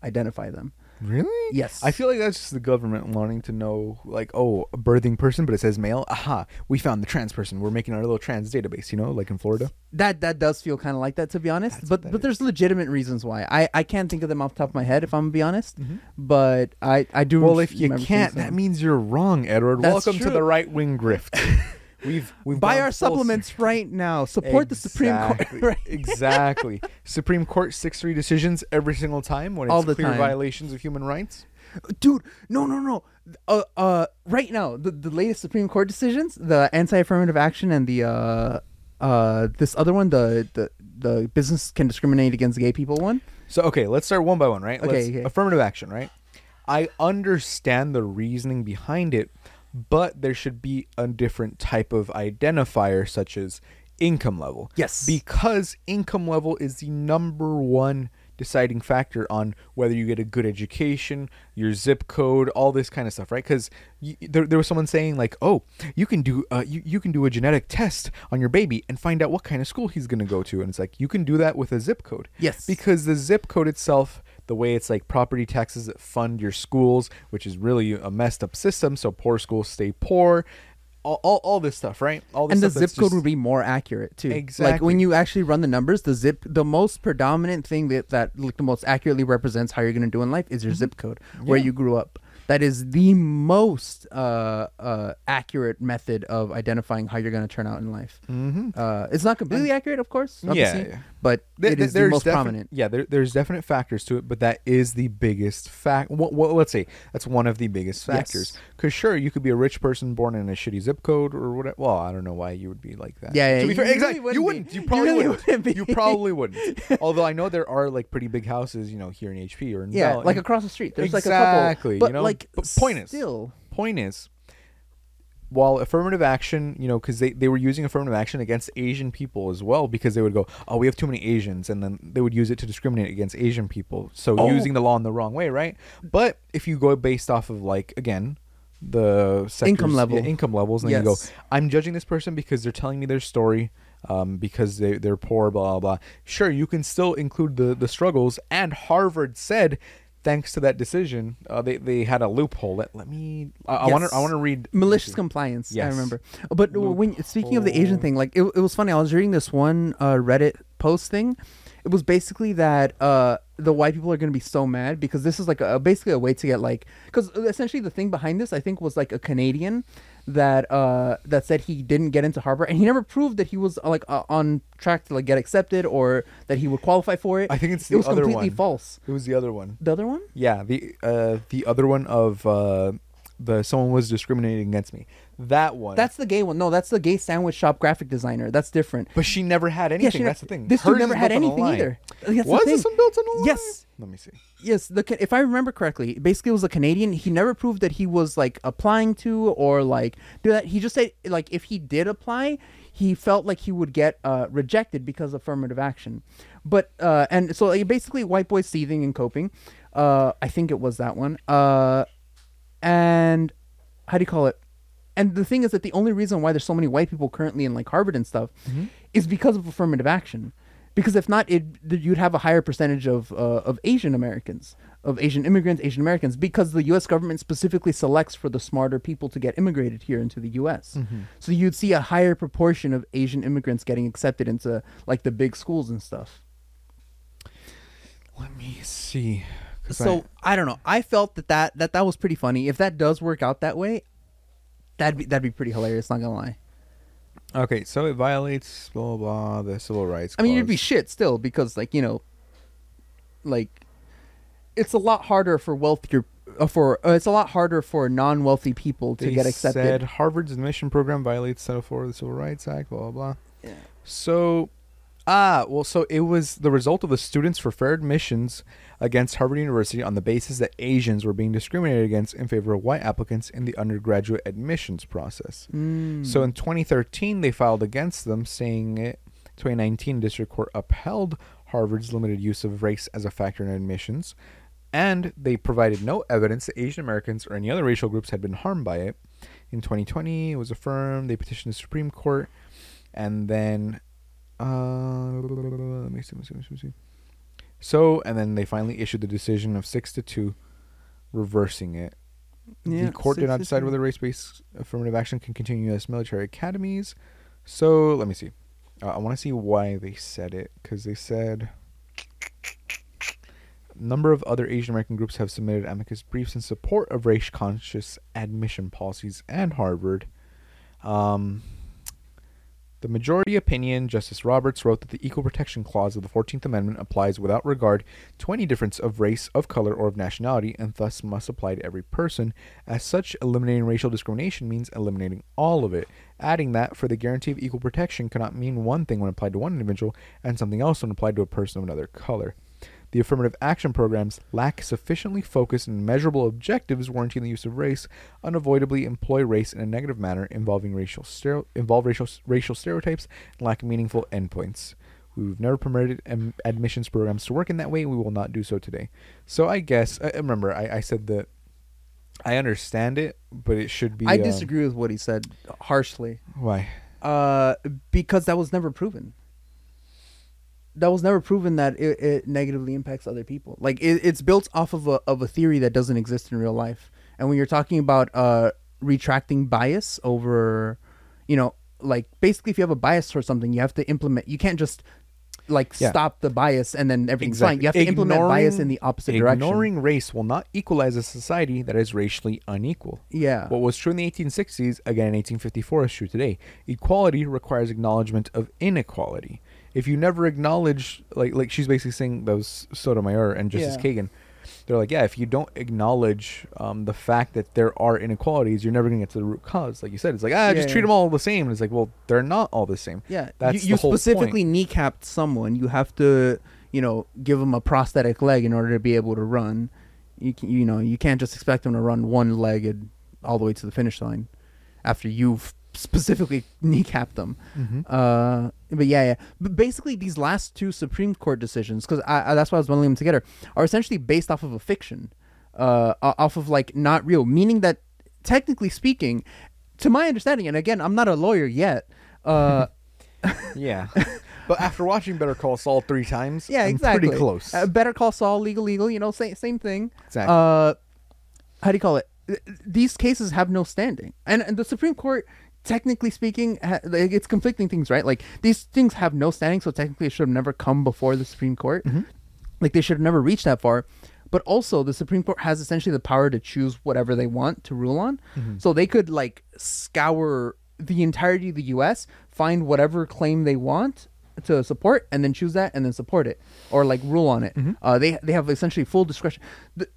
identify them Really? yes I feel like that's just the government wanting to know, like, oh, a birthing person, but it says male. Aha, we found the trans person. We're making our little trans database, you know, like in Florida. That that does feel kind of like that to be honest, That's but but there's legitimate reasons why. I I can't think of them off the top of my head if I'm gonna be honest, Mhm. but I I do. Well, if you can't, that means you're wrong, Edward. That's Welcome to the right wing grift. We've we've buy our supplements right now. Support the Supreme Court. Exactly. Right. exactly. Supreme Court six three decisions every single time when it's All the clear time. violations of human rights. Dude, no, no, no. Uh, uh, right now, the the latest Supreme Court decisions, the anti-affirmative action and the uh, uh, this other one, the the the business can discriminate against gay people one. So okay, let's start one by one, right? Okay, okay. Affirmative action, right? I understand the reasoning behind it, but there should be a different type of identifier, such as income level. Yes. Because income level is the number one deciding factor on whether you get a good education, your zip code, all this kind of stuff, right? Because there, there was someone saying like, oh, you can do uh, you, you can do a genetic test on your baby and find out what kind of school he's going to go to, and it's like you can do that with a zip code Yes. because the zip code itself the way it's like property taxes that fund your schools which is really a messed up system so poor schools stay poor all, all, all this stuff right all this and the zip code just- would be more accurate too. Exactly. Like when you actually run the numbers, the zip, the most predominant thing that that like, the most accurately represents how you're going to do in life is your mm-hmm. zip code, where Yeah. you grew up. That is the most uh, uh, accurate method of identifying how you're going to turn out in life. Mhm. Uh, it's not completely accurate, of course, yeah, but Th- it th- is the most defi- prominent. Yeah, there, there's definite factors to it, but that is the biggest fact. Well, well, let's say that's one of the biggest factors. Yes. Because sure, you could be a rich person born in a shitty zip code or whatever. Well, I don't know why you would be like that. Yeah, yeah, To be you fair, really exactly. wouldn't you be. wouldn't. You You probably really wouldn't. wouldn't. You probably wouldn't. Although I know there are like pretty big houses, you know, here in HP or in Yeah, Bell, like and- across the street. There's Exactly, like a couple, but you know, like but point is- still, point is while affirmative action you know because they, they were using affirmative action against asian people as well because they would go oh we have too many asians and then they would use it to discriminate against asian people. So Oh. using the law in the wrong way right? But if you go based off of like again the sectors, Income level. yeah, income levels and then you go i'm judging this person because they're telling me their story um, because they, they're poor blah blah blah. Sure you can still include the, the struggles and harvard said thanks to that decision, uh, they they had a loophole. Let, let me. I- want to. I want to read malicious compliance. I remember. But when speaking of the Asian thing, like it, it was funny. I was reading this one uh, Reddit post thing. It was basically that uh, the white people are going to be so mad because this is like a, basically a way to get like because essentially the thing behind this I think was like a Canadian that uh that said he didn't get into Harvard and he never proved that he was uh, like uh, on track to like get accepted or that he would qualify for it. I think it's it the was other completely one. false. It was the other one. The other one? Yeah, the uh the other one of uh the someone was discriminating against me. That one. That's the gay one. No, that's the gay sandwich shop graphic designer. That's different. But she never had Yeah, anything. she That's the thing. This Hers dude never had built on a anything either. That's Was this one built on a line? Yes. Let me see. Yes, the if I remember correctly, basically it was a Canadian. He never proved that he was like applying to or like do that. He just said like if he did apply, he felt like he would get uh, rejected because of affirmative action. But uh, and so like, basically, white boys seething and coping. Uh, I think it was that one. Uh, and how do you call it? And the thing is that the only reason why there's so many white people currently in like Harvard and stuff is because of affirmative action. Because if not, it you'd have a higher percentage of uh, of Asian Americans, of Asian immigrants, Asian Americans, because the U.S. government specifically selects for the smarter people to get immigrated here into the U.S. So you'd see a higher proportion of Asian immigrants getting accepted into like the big schools and stuff. Let me see. So I, don't know. I felt that, that that that was pretty funny. If that does work out that way, that'd be that'd be pretty hilarious. Not gonna lie. Okay, so it violates blah blah blah the civil rights. I mean, it'd be shit still because like you know, like it's a lot harder for wealthier uh, for uh, it's a lot harder for non-wealthy people to They get accepted. Said Harvard's admission program violates Title IV of the Civil Rights Act. Blah blah blah. Yeah. So, ah, well, so it was the result of the Students for Fair Admissions against Harvard University on the basis that Asians were being discriminated against in favor of white applicants in the undergraduate admissions process. Mm. So in 2013, they filed against them, saying it. 2019, district court upheld Harvard's limited use of race as a factor in admissions, and they provided no evidence that Asian Americans or any other racial groups had been harmed by it. In 2020, it was affirmed. They petitioned the Supreme Court, and then, uh, let me see, let me see, let me see. So, and then they finally issued the decision of six to two, reversing it. Yeah, the court did not decide whether race-based affirmative action can continue in U.S. military academies. So let me see. Uh, I want to see why they said it because they said a number of other Asian American groups have submitted amicus briefs in support of race-conscious admission policies and Harvard. Um, the majority opinion, Justice Roberts wrote that the Equal Protection Clause of the 14th Amendment applies without regard to any difference of race, of color, or of nationality, and thus must apply to every person. As such, eliminating racial discrimination means eliminating all of it. Adding that, for the guarantee of equal protection cannot mean one thing when applied to one individual and something else when applied to a person of another color. The affirmative action programs lack sufficiently focused and measurable objectives warranting the use of race, unavoidably employ race in a negative manner, involving racial stereo- involve racial racial stereotypes, and lack meaningful endpoints. We've never permitted am- admissions programs to work in that way. We will not do so today. So I guess I remember I, I said that I understand it, but it should be. I um, disagree with what he said harshly. Why? Uh, because that was never proven. That was never proven that it, it negatively impacts other people. Like it, it's built off of a of a theory that doesn't exist in real life. And when you're talking about uh retracting bias over, you know, like basically if you have a bias for something, you have to implement. You can't just like Yeah. stop the bias and then everything's fine. You have to implement bias in the opposite direction. Ignoring race will not equalize a society that is racially unequal. Yeah. What was true in the 1860s, again in 1854, is true today. Equality requires acknowledgement of inequality. If you never acknowledge, like, like she's basically saying that was Sotomayor and Justice Yeah. Kagan, they're like, yeah, if you don't acknowledge um, the fact that there are inequalities, you're never gonna get to the root cause. Like you said, it's like ah, Yeah, just treat yeah. them all the same. And it's like, well, they're not all the same. Yeah, That's you, you specifically point. kneecapped someone. You have to, you know, give them a prosthetic leg in order to be able to run. You can, you know, you can't just expect them to run one legged all the way to the finish line after you've specifically kneecap them. Mhm. Uh, but yeah, yeah. But basically, these last two Supreme Court decisions, because that's why I was bundling them together, are essentially based off of a fiction, uh, off of like not real. Meaning that, technically speaking, to my understanding, and again, I'm not a lawyer yet. Uh, Yeah. But after watching Better Call Saul three times, Yeah, I'm exactly. pretty close. Uh, Better Call Saul, legal, legal. You know, same same thing. Exactly. Uh, how do you call it? These cases have no standing, and, and the Supreme Court, technically speaking, like, it's conflicting things, right? Like these things have no standing, so technically it should have never come before the Supreme Court. Mm-hmm. Like they should have never reached that far. But also, the Supreme Court has essentially the power to choose whatever they want to rule on. Mm-hmm. So they could like scour the entirety of the U.S., find whatever claim they want to support, and then choose that, and then support it, or like rule on it. Mm-hmm. Uh, they they have essentially full discretion.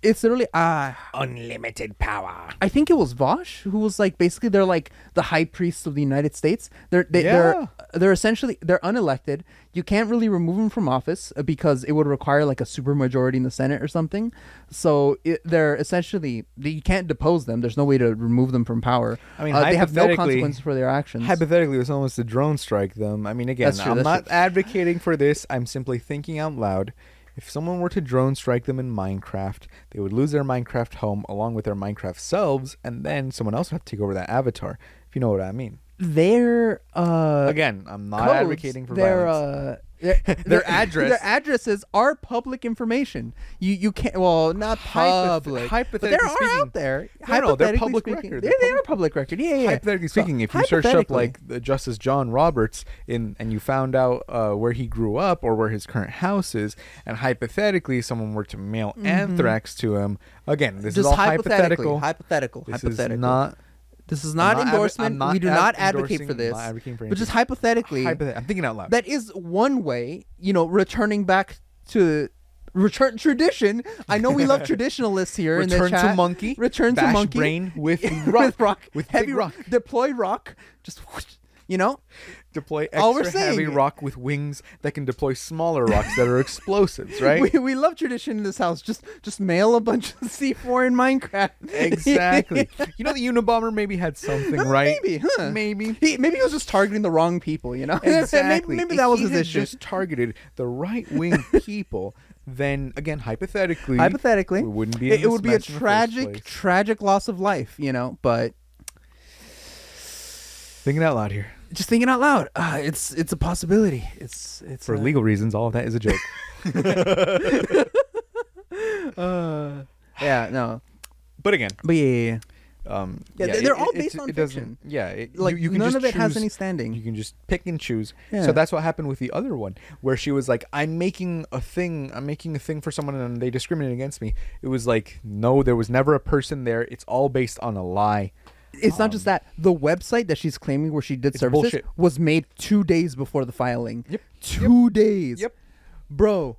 It's literally ah. Unlimited power. I think it was Vaush who was like basically they're like the high priests of the United States. They're they, Yeah. they're they're essentially they're unelected. You can't really remove them from office uh, because it would require like a supermajority in the Senate or something. So it, they're essentially you can't depose them. There's no way to remove them from power. I mean, uh, they have no consequences for their actions. Hypothetically, someone was to drone strike them, I mean, again, true, I'm not true. advocating for this. I'm simply thinking out loud. If someone were to drone strike them in Minecraft, they would lose their Minecraft home along with their Minecraft selves, and then someone else would have to take over that avatar. If you know what I mean. their uh, Again, I'm not codes, advocating for their violence. uh their, Their address- their addresses are public information. You you can't well not Hypoth- public, but there are speaking- out there. No, no, they're public speaking, record. They, They're they public- are public record. Yeah, yeah. Hypothetically So, speaking, if you searched up like the Justice John Roberts in and you found out uh, where he grew up or where his current house is, and hypothetically someone were to mail anthrax to him, again, this Mm-hmm. just is all hypothetical. hypothetical, This hypothetical. is not. This is not not endorsement. Not we do not advocate for this. for but just hypothetically, Hypothet- I'm thinking out loud. that is one way. You know, returning back to. Return tradition. I know we love traditionalists here in the Return to monkey, Return to monkey. brain with with rock, rock, with heavy rock. Deploy rock. Just you know. Deploy All we're extra heavy rock with wings that can deploy smaller rocks that are explosives, right? We, we love tradition in this house. Just just mail a bunch of C4 in Minecraft. exactly. you know, the Unabomber maybe had something right. Maybe, huh? Maybe. He, maybe he was just targeting the wrong people. You know. Exactly. maybe, maybe If that was he his had issue. Just targeted the right wing people. Then again, hypothetically, Hypothetically, we wouldn't be. it, it this would be a mess in the first tragic, place. tragic loss of life. You know, but Thinking out loud here. Just thinking out loud, uh, it's it's a possibility. It's it's For uh, legal reasons, all of that is a joke. Uh, yeah, no, but again, but yeah, yeah, yeah. um, Yeah, yeah, they're- it- all based on it doesn't- fiction. Yeah, it, like you, you can none just of it has any standing. You can just pick and choose. Yeah. So that's what happened with the other one, where she was like, "I'm making a thing. I'm making a thing for someone, and they discriminate against me." It was like, no, there was never a person there. It's all based on a lie. It's not just that. The website that she's claiming where she did Um, services bullshit. was made two days before the filing. Yep. Two days. Yep. Bro,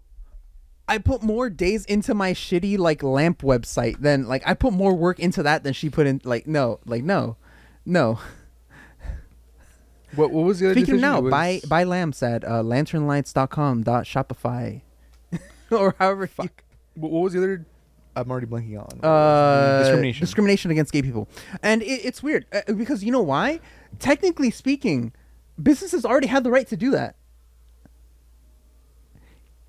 I put more days into my shitty like lamp website than like I put more work into that than she put in. Like no, like no, no. What, what was the other Speaking now, was- buy buy lamps at uh, lanternlights.com dot shopify, or however. Fuck. What what was the other? I'm already blanking on. uh, discrimination. discrimination against gay people, and it, it's weird uh, because you know why? Technically speaking, businesses already had the right to do that.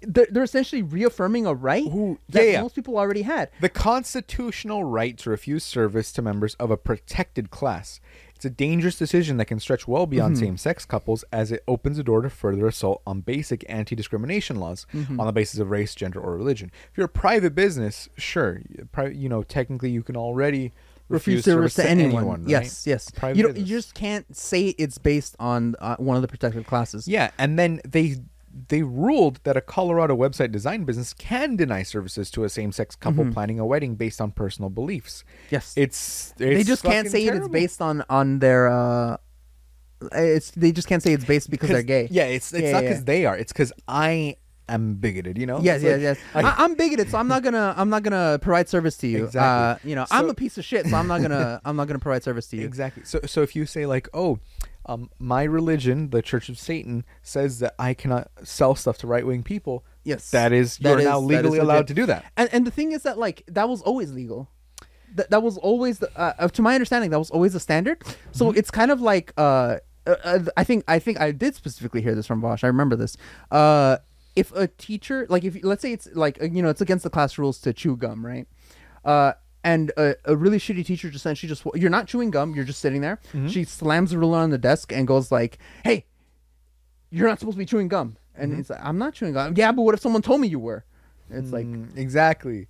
They're, they're essentially reaffirming a right Ooh, that yeah, yeah. most people already had. The constitutional right to refuse service to members of a protected class. It's a dangerous decision that can stretch well beyond Mm-hmm. same sex couples as it opens the door to further assault on basic anti discrimination laws Mm-hmm. on the basis of race, gender, or religion. If you're a private business, sure, pri- you know, technically you can already refuse service to, anyone. right? Yes, yes. Private you don't, you just can't say it's based on uh, one of the protected classes. Yeah, and then they they ruled that a Colorado website design business can deny services to a same-sex couple planning a wedding based on personal beliefs. Mm-hmm. Yes. It's, they just can't say it it's based on on their. uh It's they just can't say it's based because they're gay. Yeah, it's it's Yeah, not yeah. because they are. It's because I am bigoted. You know. Yes, yes, yes. I- I'm bigoted, so I'm not gonna. I'm not gonna provide service to you. Exactly. Uh, you know, I'm a piece of shit, so I'm not gonna. I'm not gonna provide service to you. Exactly. So so if you say like, oh, um, my religion, the Church of Satan, says that I cannot sell stuff to right wing people. Yes, That is, you're now legally allowed legit. to do that. And and the thing is that like that was always legal. That that was always the uh, uh, to my understanding that was always the standard. So Mm-hmm. it's kind of like uh, uh, uh, I think I think I did specifically hear this from Vaush. I remember this. Uh, if a teacher like if let's say it's like you know it's against the class rules to chew gum, right? Uh, and a, a really shitty teacher just essentially just you're not chewing gum, you're just sitting there. Mm-hmm. She slams the ruler on the desk and goes like, "Hey, you're not supposed to be chewing gum, and Mhm. it's like I'm not chewing gum. Yeah, but what if someone told me you were? It's like Mm, exactly.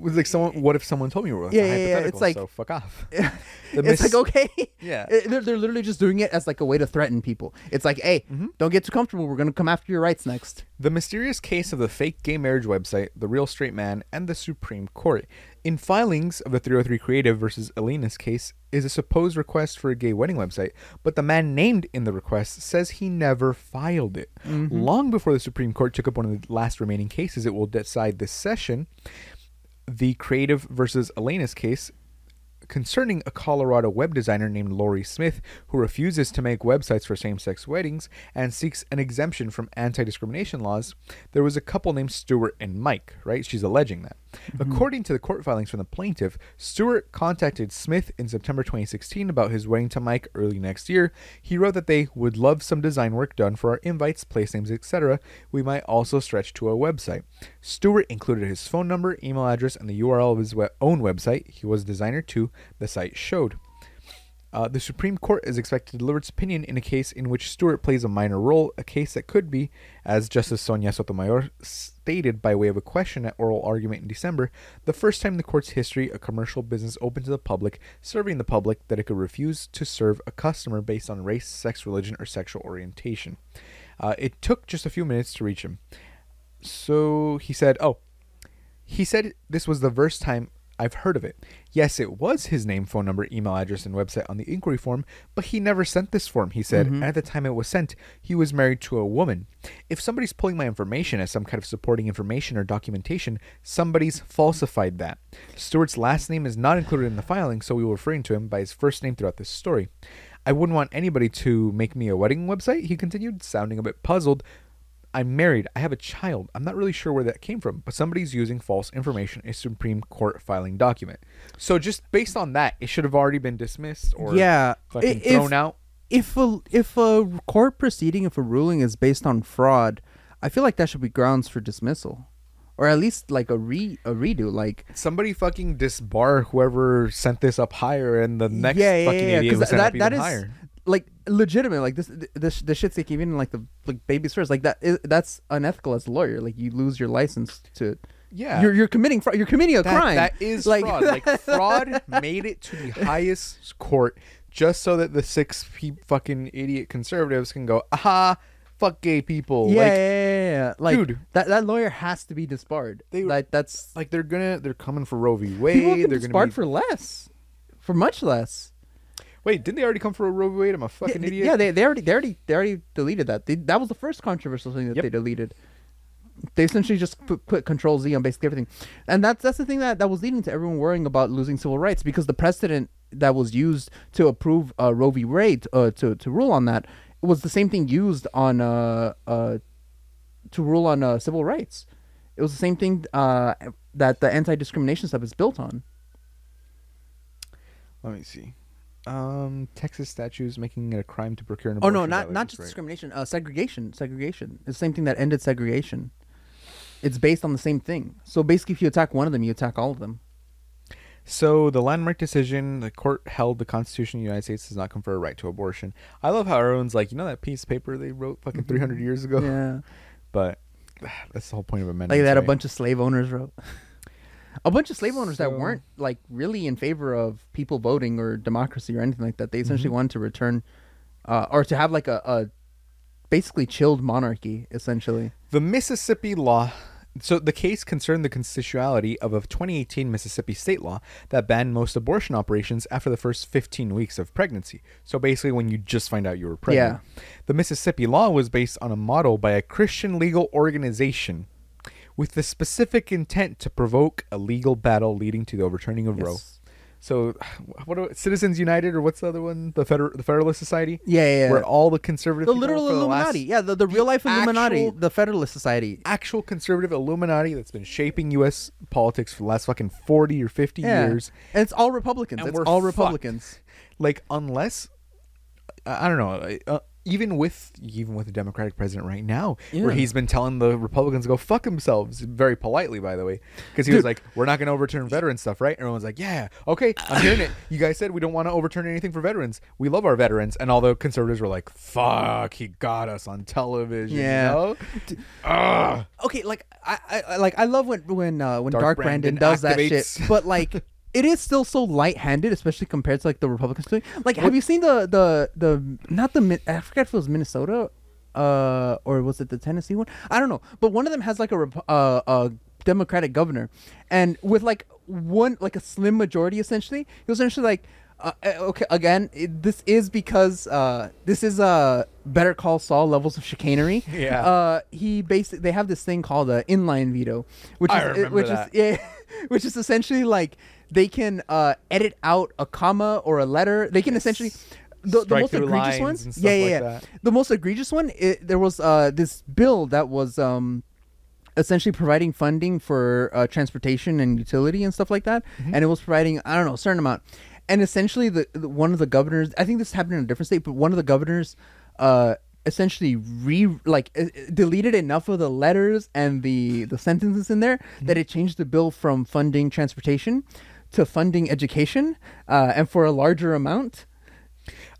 Was like someone. What if someone told me were? Yeah, a yeah, yeah, it's like- so fuck off. it's mis- like okay. Yeah. It- they're, they're literally just doing it as like a way to threaten people. It's like, hey, Mhm. don't get too comfortable. We're gonna come after your rights next. The mysterious case of the fake gay marriage website, The Real Straight Man, and the Supreme Court. In filings of the 303 Creative versus Elenis case is a supposed request for a gay wedding website, but the man named in the request says he never filed it. Long before the Supreme Court took up one of the last remaining cases it will decide this session, the Creative versus Elenis case concerning a Colorado web designer named Lorie Smith who refuses to make websites for same sex weddings and seeks an exemption from anti discrimination laws, there was a couple named Stewart and Mike, right? She's alleging that. Mm-hmm. According to the court filings from the plaintiff, Stewart contacted Smith in September 2016 about his wedding to Mike early next year. He wrote that they would love some design work done for our invites, place names, etc. We might also stretch to a website. Stewart included his phone number, email address, and the URL of his own website. He was a designer too, the site showed. Uh, the Supreme Court is expected to deliver its opinion in a case in which Stewart plays a minor role, a case that could be, as Justice Sonia Sotomayor stated by way of a question at oral argument in December, the first time in the court's history a commercial business open to the public, serving the public that it could refuse to serve a customer based on race, sex, religion, or sexual orientation. Uh, it took just a few minutes to reach him. So he said, Oh, he said this was the first time I've heard of it. Yes, it was his name, phone number, email address, and website on the inquiry form, but he never sent this form, he said. And at the time it was sent, he was married to a woman. If somebody's pulling my information as some kind of supporting information or documentation, somebody's falsified that. Stewart's last name is not included in the filing, so we will referring to him by his first name throughout this story. I wouldn't want anybody to make me a wedding website, he continued, sounding a bit puzzled. I'm married. I have a child. I'm not really sure where that came from, but somebody's using false information in a Supreme Court filing document. So just based on that, it should have already been dismissed or yeah, fucking i- thrown out. If a if a court proceeding, if a ruling is based on fraud, I feel like that should be grounds for dismissal, or at least like a re a redo. Like Somebody fucking disbar whoever sent this up higher, and the next yeah, yeah, fucking yeah, yeah, idiot send that even is higher. Like legitimate. Like this this the shit's like even like the like babies first. Like that is, that's unethical as a lawyer. Like you lose your license to. Yeah. you're you're committing fraud. You're committing a That, crime. that is Like- fraud. Like fraud made it to the highest court just so that the six pe- fucking idiot conservatives can go, aha, fuck gay people. Yeah, like, yeah, yeah, yeah. Like dude. that that lawyer has to be disbarred. They- like that's like they're gonna, they're coming for Roe v. Wade. They're gonna disbarred be, for less, for much less. Wait, didn't they already come for a Roe v. Wade? I'm a fucking yeah, idiot. Yeah, they, they already they already they already deleted that. They, that was the first controversial thing that Yep. they deleted. They essentially just put, put Control Z on basically everything, and that's that's the thing that, that was leading to everyone worrying about losing civil rights because the precedent that was used to approve uh, Roe v. Wade uh, to to rule on that was the same thing used on uh, uh, to rule on uh, civil rights. It was the same thing uh, that the anti discrimination stuff is built on. Let me see. Um, Texas statutes making it a crime to procure an abortion. Oh no, not not just right. discrimination. Uh, segregation. Segregation. It's the same thing that ended segregation. It's based on the same thing. So basically, if you attack one of them, you attack all of them. So the landmark decision, the court held the Constitution of the United States does not confer a right to abortion. I love how everyone's like, you know that piece of paper they wrote fucking 300 years ago? Yeah, But that's the whole point of amendments. like that. A bunch of slave owners wrote. a bunch of slave owners that weren't like really in favor of people voting or democracy or anything like that. They essentially Mhm. wanted to return, uh, or to have like a, a basically chilled monarchy. Essentially, The Mississippi law. So the case concerned the constitutionality of a 2018 Mississippi state law that banned most abortion operations after the first 15 weeks of pregnancy. So basically, when you just find out you were pregnant. The Mississippi law was based on a model by a Christian legal organization with the specific intent to provoke a legal battle leading to the overturning of Roe. Yes. So, what are, Citizens United or what's the other one? The Feder- the Federalist Society, Yeah, yeah. yeah. where all the conservative the literal for the last- Illuminati. yeah, the, the real life Illuminati, actual- the Federalist Society. actual conservative Illuminati that's been shaping U.S. politics for the last fucking forty or fifty Yeah. years. And it's all Republicans. And it's we're all fucked. Republicans. Like, unless I I don't know, uh, even with even with the Democratic president right now, where he's been telling the Republicans to go fuck themselves, very politely, by the way, because he was like, "We're not going to overturn veteran stuff, right?" Everyone's like, "Yeah, okay, I'm hearing it. You guys said we don't want to overturn anything for veterans. We love our veterans." And all the conservatives were like, "Fuck, he got us on television." Yeah. you know? Okay, like I, I like I love when when uh, when Dark Dark, Brandon Brandon, does that shit, but like it is still so light-handed, especially compared to like the Republicans doing. Like, have you seen the the the not the I forget if it was Minnesota, uh, or was it the Tennessee one? I don't know, but one of them has like a uh, a Democratic governor, and with like one like a slim majority, essentially, he was essentially like. Uh, uh, okay, again, it, this is because uh, this is uh, Better Call Saul levels of chicanery. Yeah. Uh, he basically they have this thing called a inline veto, which I is remember which that. is yeah, which is essentially like they can uh, edit out a comma or a letter. They can essentially the, the most egregious ones. stuff Yeah, yeah, like that. The most egregious one. It, there was uh, this bill that was um, essentially providing funding for uh, transportation and utility and stuff like that, Mm-hmm. and it was providing I don't know a certain amount, and essentially the, the one of the governors I think this happened in a different state, but one of the governors uh essentially re like uh, deleted enough of the letters and the the sentences in there Mm-hmm. that it changed the bill from funding transportation to funding education uh, and for a larger amount.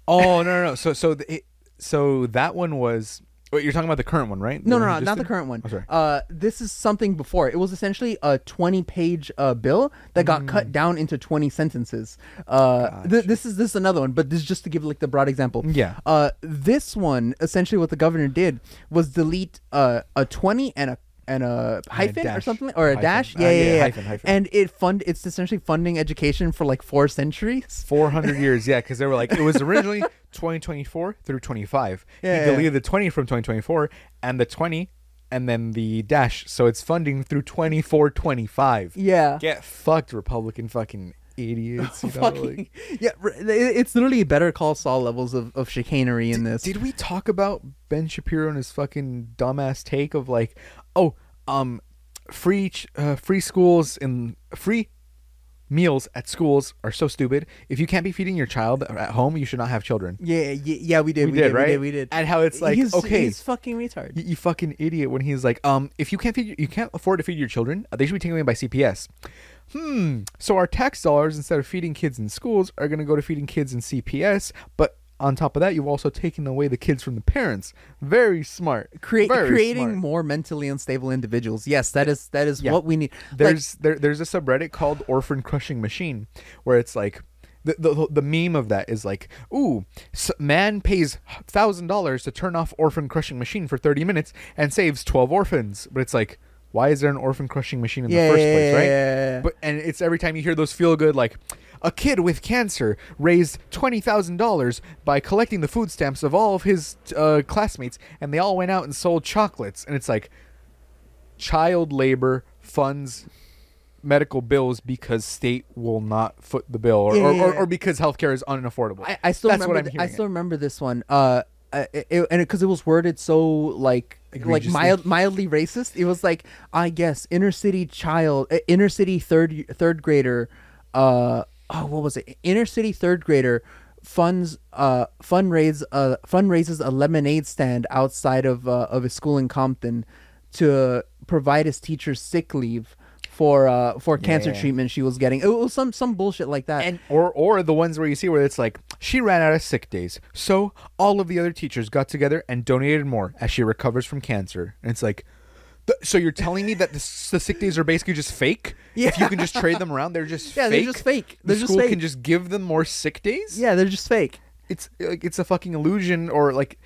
Oh no, no, no. So so the, it, so that one was. Wait, you're talking about the current one, right? No, The no, no, not just the current one. Oh, sorry. Uh, this is something before. It was essentially a 20 page uh, bill that got Mm. cut down into 20 sentences. Uh, th- this is this is another one, but this is just to give like the broad example. Yeah. Uh, this one essentially what the governor did was delete uh, a 20 and a and a hyphen or something or a Hyphen. dash. Uh, Yeah, yeah, yeah, yeah. hyphen, hyphen. And it fund it's essentially funding education for like four centuries. 400 years, yeah, because they were like, it was originally 2024 through 25. Yeah, he yeah. deleted the 20 from 2024 and the 20 and then the dash. So it's funding through 24 25. Yeah. Get fucked, Republican fucking idiots. You know, Fucking, like- yeah, it's literally better call Saul levels of, of chicanery in this. Did we talk about Ben Shapiro and his fucking dumbass take of like, oh, um, free uh, free schools and free meals at schools are so stupid. If you can't be feeding your child at home, you should not have children. Yeah, yeah, yeah, we did. We We, did, did, right? We did. We did. And how it's like, he's, okay. he's fucking retard. You, you fucking idiot! When he's like, um, if you can't feed, you can't afford to feed your children, uh, they should be taken away by CPS. Hmm. So our tax dollars, instead of feeding kids in schools, are going to go to feeding kids in CPS. But on top of that, you've also taken away the kids from the parents. Very smart. Create, Very creating smart. more mentally unstable individuals. Yes, that is that is Yeah. what we need. Like, There's there, there's a subreddit called Orphan Crushing Machine where it's like the, the, the meme of that is like, ooh, man pays thousand dollars to turn off orphan crushing machine for thirty minutes and saves twelve orphans. But it's like, why is there an orphan crushing machine in yeah, the first place, right? yeah, yeah. But and it's every time you hear those feel good like. A kid with cancer raised twenty thousand dollars by collecting the food stamps of all of his uh, classmates, and they all went out and sold chocolates. And it's like, child labor funds medical bills because state will not foot the bill or, Yeah, or, or, or because healthcare is unaffordable. I, I still That's remember. what I'm th- I still remember this one. Uh, uh, it, it- and because it, was worded so like like mild, mildly racist. It was like I guess inner city child, uh, inner city third third grader. Uh, oh, what was it? Inner city third grader funds uh fundraise uh fundraises a lemonade stand outside of uh, of his school in Compton to provide his teacher sick leave for uh for cancer Yeah. treatment she was getting. It was some some bullshit like that. and or or the ones where you see where it's like she ran out of sick days, so all of the other teachers got together and donated more as she recovers from cancer. And it's like, so you're telling me that the, the sick days are basically just fake? Yeah. If you can just trade them around, they're just Yeah, fake. they're just fake. The They're just school fake. can just give them more sick days. yeah, they're just fake. it's like it's a fucking illusion or like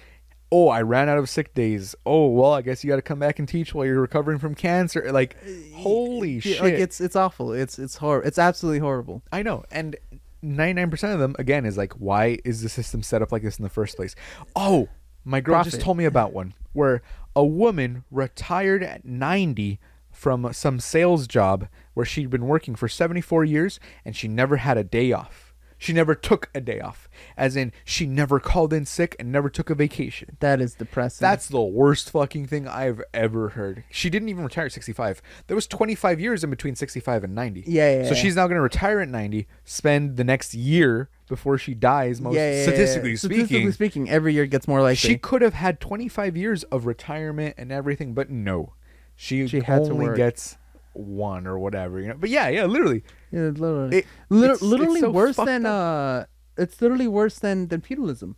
oh i ran out of sick days oh well i guess you got to come back and teach while you're recovering from cancer like uh, holy Yeah, shit Like it's it's awful. It's it's horrible. It's absolutely horrible. i know and 99% of them again is like why is the system set up like this in the first place oh my girl just told me about one where a woman retired at 90 from some sales job where she'd been working for 74 years and she never had a day off She never took a day off. As in, she never called in sick and never took a vacation. That is depressing. That's the worst fucking thing I've ever heard. She didn't even retire at 65. There was 25 years in between 65 and 90. Yeah, yeah, So yeah. she's now going to retire at 90, spend the next year before she dies, most yeah, yeah, statistically yeah. speaking. Statistically speaking, every year gets more likely. She could have had 25 years of retirement and everything, but no. She, She had to only gets one or whatever, you know. But yeah, yeah, literally. yeah, literally, It- Lit- it's- it's literally so worse than uh, it's literally worse than than feudalism.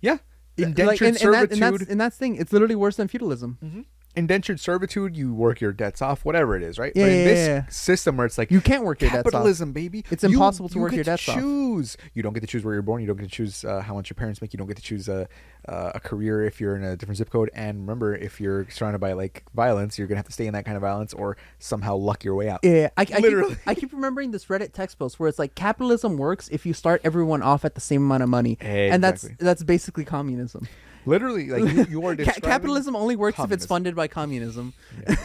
Yeah. Indentured like, and, and, that, and that's and that's thing. It's literally worse than feudalism. Indentured servitude, you work your debts off, whatever it is, right? Yeah, but in yeah, this yeah, system where it's like You can't work your debts off. capitalism, baby, It's you- impossible to you work your debts off. choose. You don't get to choose where you're born. You don't get to choose uh, how much your parents make. You don't get to choose a uh, a career if you're in a different zip code. And remember, if you're surrounded by like violence, you're gonna have to stay in that kind of violence or somehow luck your way out. Yeah, I, I, Literally. keep, I keep remembering this Reddit text post where it's like capitalism works if you start everyone off at the same amount of money, and that's that's basically communism. Literally, like you, you are describing capitalism only works if it's communism. funded by communism. Yeah.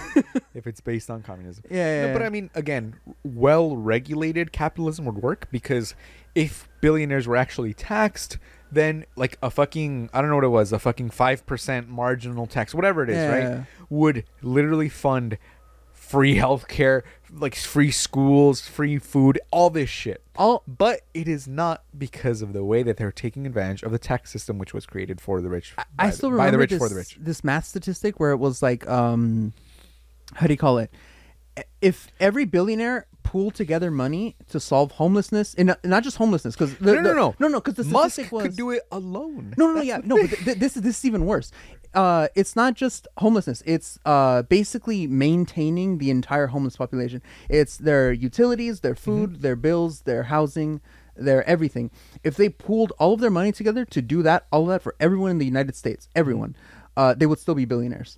if it's based on communism. Yeah, yeah, No, but yeah. I mean, again, well regulated capitalism would work because if billionaires were actually taxed, then like a fucking I don't know what it was, a fucking five percent marginal tax, whatever it is, Yeah. right, would literally fund free healthcare, like free schools, free food, all this shit. All But it is not because of the way that they're taking advantage of the tax system, which was created for the rich. I the- still by remember the rich this, for the rich. this math statistic where it was like, um, how do you call it? If every billionaire pooled together money to solve homelessness, and not- just homelessness, because No, no, no, no, no, because the Musk statistic was could do it alone. no, no, no, yeah, no. But th- this is this is even worse. Uh, it's not just homelessness. It's uh basically maintaining the entire homeless population. It's their utilities, their food, their bills, their housing, their everything. If they pooled all of their money together to do that, all of that for everyone in the United States, everyone, uh, they would still be billionaires.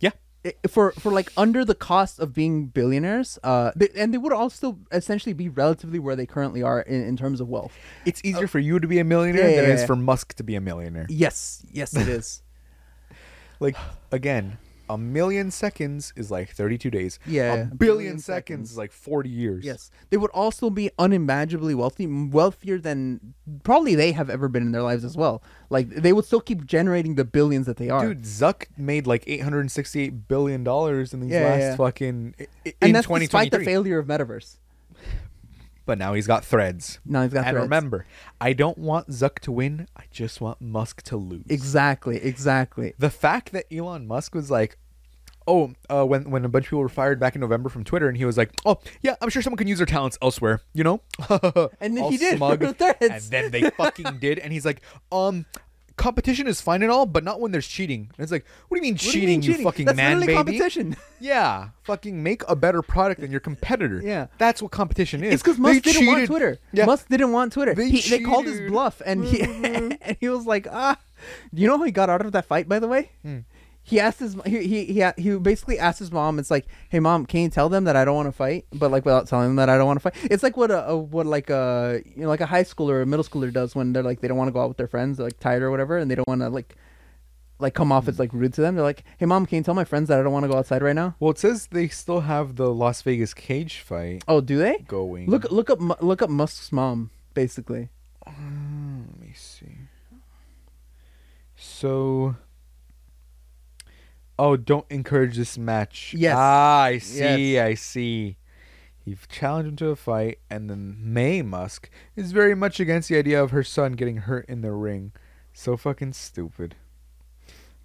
Yeah. I- For for like under the cost of being billionaires, uh, they, and they would all still essentially be relatively where they currently are in, in terms of wealth. It's easier for you to be a millionaire Uh, yeah, than yeah, it is yeah. for Musk to be a millionaire. Yes, yes, it is. Like again, a million seconds is like 32 days. Yeah, a billion, billion seconds. seconds. is like 40 years. Yes, they would also be unimaginably wealthy, wealthier than probably they have ever been in their lives as well. Like they would still keep generating the billions that they are. Dude, Zuck made like 868 billion dollars in these Yeah, last yeah. fucking i- i- and in that's despite the failure of metaverse. But now he's got threads. Now he's got threads. and threads. remember, I don't want Zuck to win. I just want Musk to lose. Exactly, exactly. the fact that Elon Musk was like, oh, uh, when when a bunch of people were fired back in November from Twitter, and he was like, oh yeah, I'm sure someone can use their talents elsewhere, you know? And then All he did smug. and then they fucking did, and he's like, um. Competition is fine and all, but not when there's cheating. And it's like, what do you mean What do you cheating, mean you, cheating? fucking That's man literally baby? competition. Yeah, fucking make a better product than your competitor. Yeah. that's what competition is. It's because They Musk didn't want. Twitter. Yeah, Musk didn't want Twitter. They He, they called his. Bluff, and he and he was like, ah. Do you know how he got out of that fight? By the way, Hmm. He asked his he he he, he basically asked his mom. It's like, hey mom, can you tell them that I don't want to fight? But like without telling them that I don't want to fight. It's like what a, a what like a you know like a high schooler or a middle schooler does when they're like they don't want to go out with their friends, they're like tired or whatever, and they don't want to like like come off as like rude to them. They're like, hey mom, can you tell my friends that I don't want to go outside right now? Well, it says they still have the Las Vegas cage fight Oh, do they? going. Look look up look up Musk's mom basically. Mm, let me see. So. Oh, don't encourage this match. Yes. Ah, I see. Yes. I see. You've challenged him to a fight, and then Maye Musk is very much against the idea of her son getting hurt in the ring. So fucking stupid.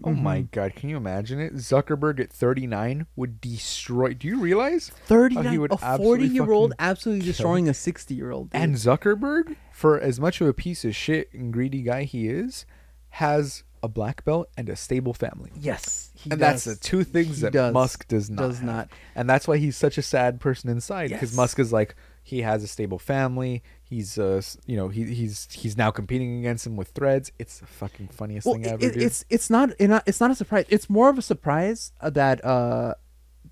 Oh my Mhm. god, can you imagine it? Zuckerberg at 39 would destroy. Do you realize? 39 would a 40 year old absolutely kill destroying a 60 year old And Zuckerberg, for as much of a piece of shit and greedy guy he is, has a black belt and a stable family. yes he and that's the two things He that does. Musk does not. does have. not And that's why he's such a sad person inside because Yes. Musk is like he has a stable family. He's uh s- you know he he's he's now competing against him with threads. It's the fucking funniest well, thing ever. it- dude. it's it's not it not- it's not a surprise it's more of a surprise uh, that uh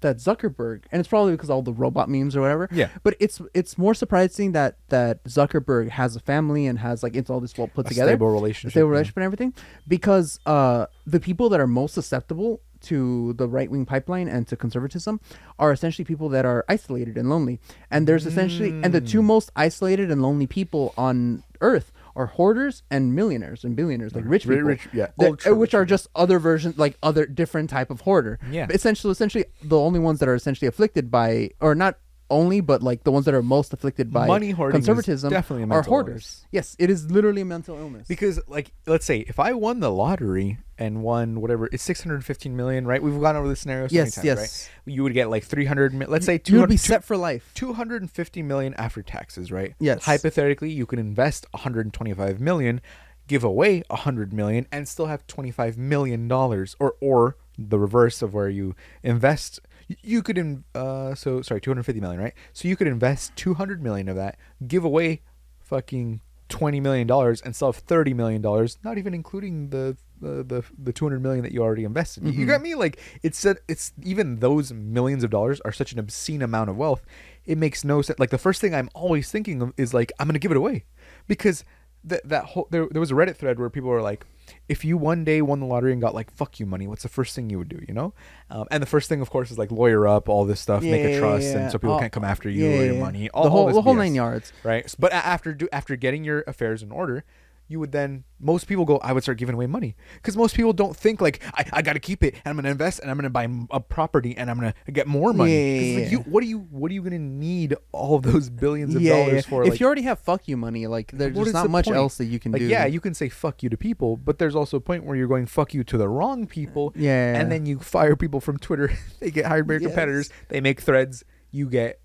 that Zuckerberg and it's probably because all the robot memes or whatever Yeah. but it's it's more surprising that that Zuckerberg has a family and has like it's all this well put a together stable relationship. stable yeah. relationship and everything because uh the people that are most susceptible to the right wing pipeline and to conservatism are essentially people that are isolated and lonely. And there's essentially and the two most isolated and lonely people on earth are hoarders and millionaires and billionaires, like rich people, rich- yeah, that- ultra uh, which rich are just other versions, like other different type of hoarder. Yeah. Essentially, essentially, the only ones that are essentially afflicted by, or not only, but like the ones that are most afflicted by Money hoarding is conservatism definitely a are mental hoarders. illness. Yes, it is literally a mental illness. Because, like, let's say if I won the lottery and won whatever, it's 615 million, right? We've gone over the scenario so Yes, many times, yes. right? You would get like 300, mi- let's say you 200, would be set for life. 250 million after taxes, right? Yes. Hypothetically, you could invest 125 million, give away 100 million, and still have 25 million dollars, or or the reverse of where you invest. You could in uh so sorry 250 million, right? So you could invest 200 million of that, give away fucking 20 million dollars, and still have 30 million dollars, not even including the the the, the 200 million that you already invested. You- You got me? Like it's said it's even those millions of dollars are such an obscene amount of wealth. It makes no sense. Like the first thing I'm always thinking of is like I'm gonna give it away because that that whole there, there was a Reddit thread where people were like, if you one day won the lottery and got like fuck you money, what's the first thing you would do? You know, um, and the first thing of course is like lawyer up all this stuff, make a trust, yeah. and so people can't come after you yeah, or your yeah. money. All, the whole all the whole BS nine yards. right? But after do after getting your affairs in order, you would then most people go. I would start giving away money because most people don't think like I, I got to keep it and I'm gonna invest and I'm gonna buy a property and I'm gonna get more money Yeah, like, yeah, you, what are you what are you gonna need all of those billions of Yeah, dollars yeah. for? if like, you already have fuck you money, like there's just not the much point? else that you can like do. yeah, you can say fuck you to people, but there's also a point where you're going fuck you to the wrong people, Yeah. and then you fire people from Twitter. they get hired by your Yes. competitors. They make threads. You get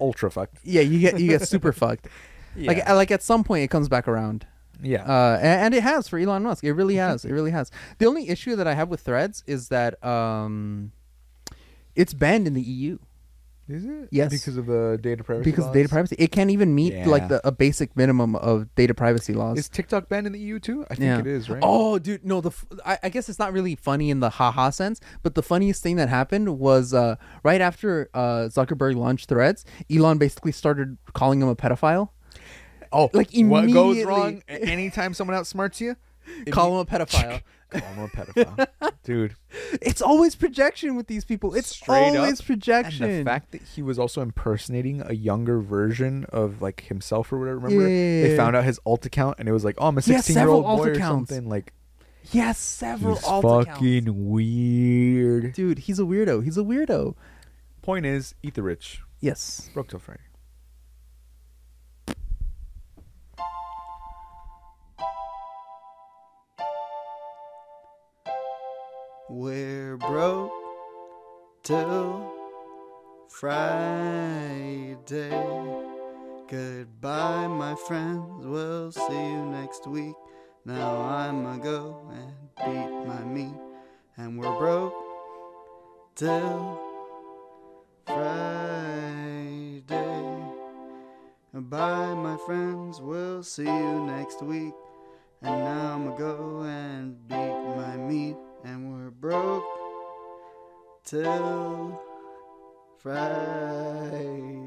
ultra fucked. yeah, you get you get super fucked. Like like at some point it comes back around. Yeah. Uh, a- and, it has for Elon Musk. It really has. It really has. The only issue that I have with Threads is that um, it's banned in the EU Is it? yes. Because of the data privacy. because of data privacy. It can't even meet Yeah. like the a basic minimum of data privacy laws. Is TikTok banned in the EU too? I think Yeah. it is, right? Oh, dude, no. The f- I, I guess it's not really funny in the haha sense, but the funniest thing that happened was uh, right after uh, Zuckerberg launched Threads, Elon basically started calling him a pedophile. Oh, like, immediately. what goes wrong anytime someone outsmarts you? Call him a pedophile. Call him a pedophile, dude. it's always projection with these people. It's Straight up. projection. And the fact that he was also impersonating a younger version of like himself or whatever. Remember, Yeah. they found out his alt account, and it was like, oh, I'm a 16 year old boy or accounts. something. Like, he has several he's alt fucking accounts. weird. Dude, he's a weirdo. He's a weirdo. Point is, eat the rich. Yes. Broke till Friday. We're broke till Friday. Goodbye, my friends. We'll see you next week. Now I'ma go and beat my meat. And we're broke till Friday. Goodbye, my friends. We'll see you next week. And now I'ma go and beat my meat. And we're broke till Friday.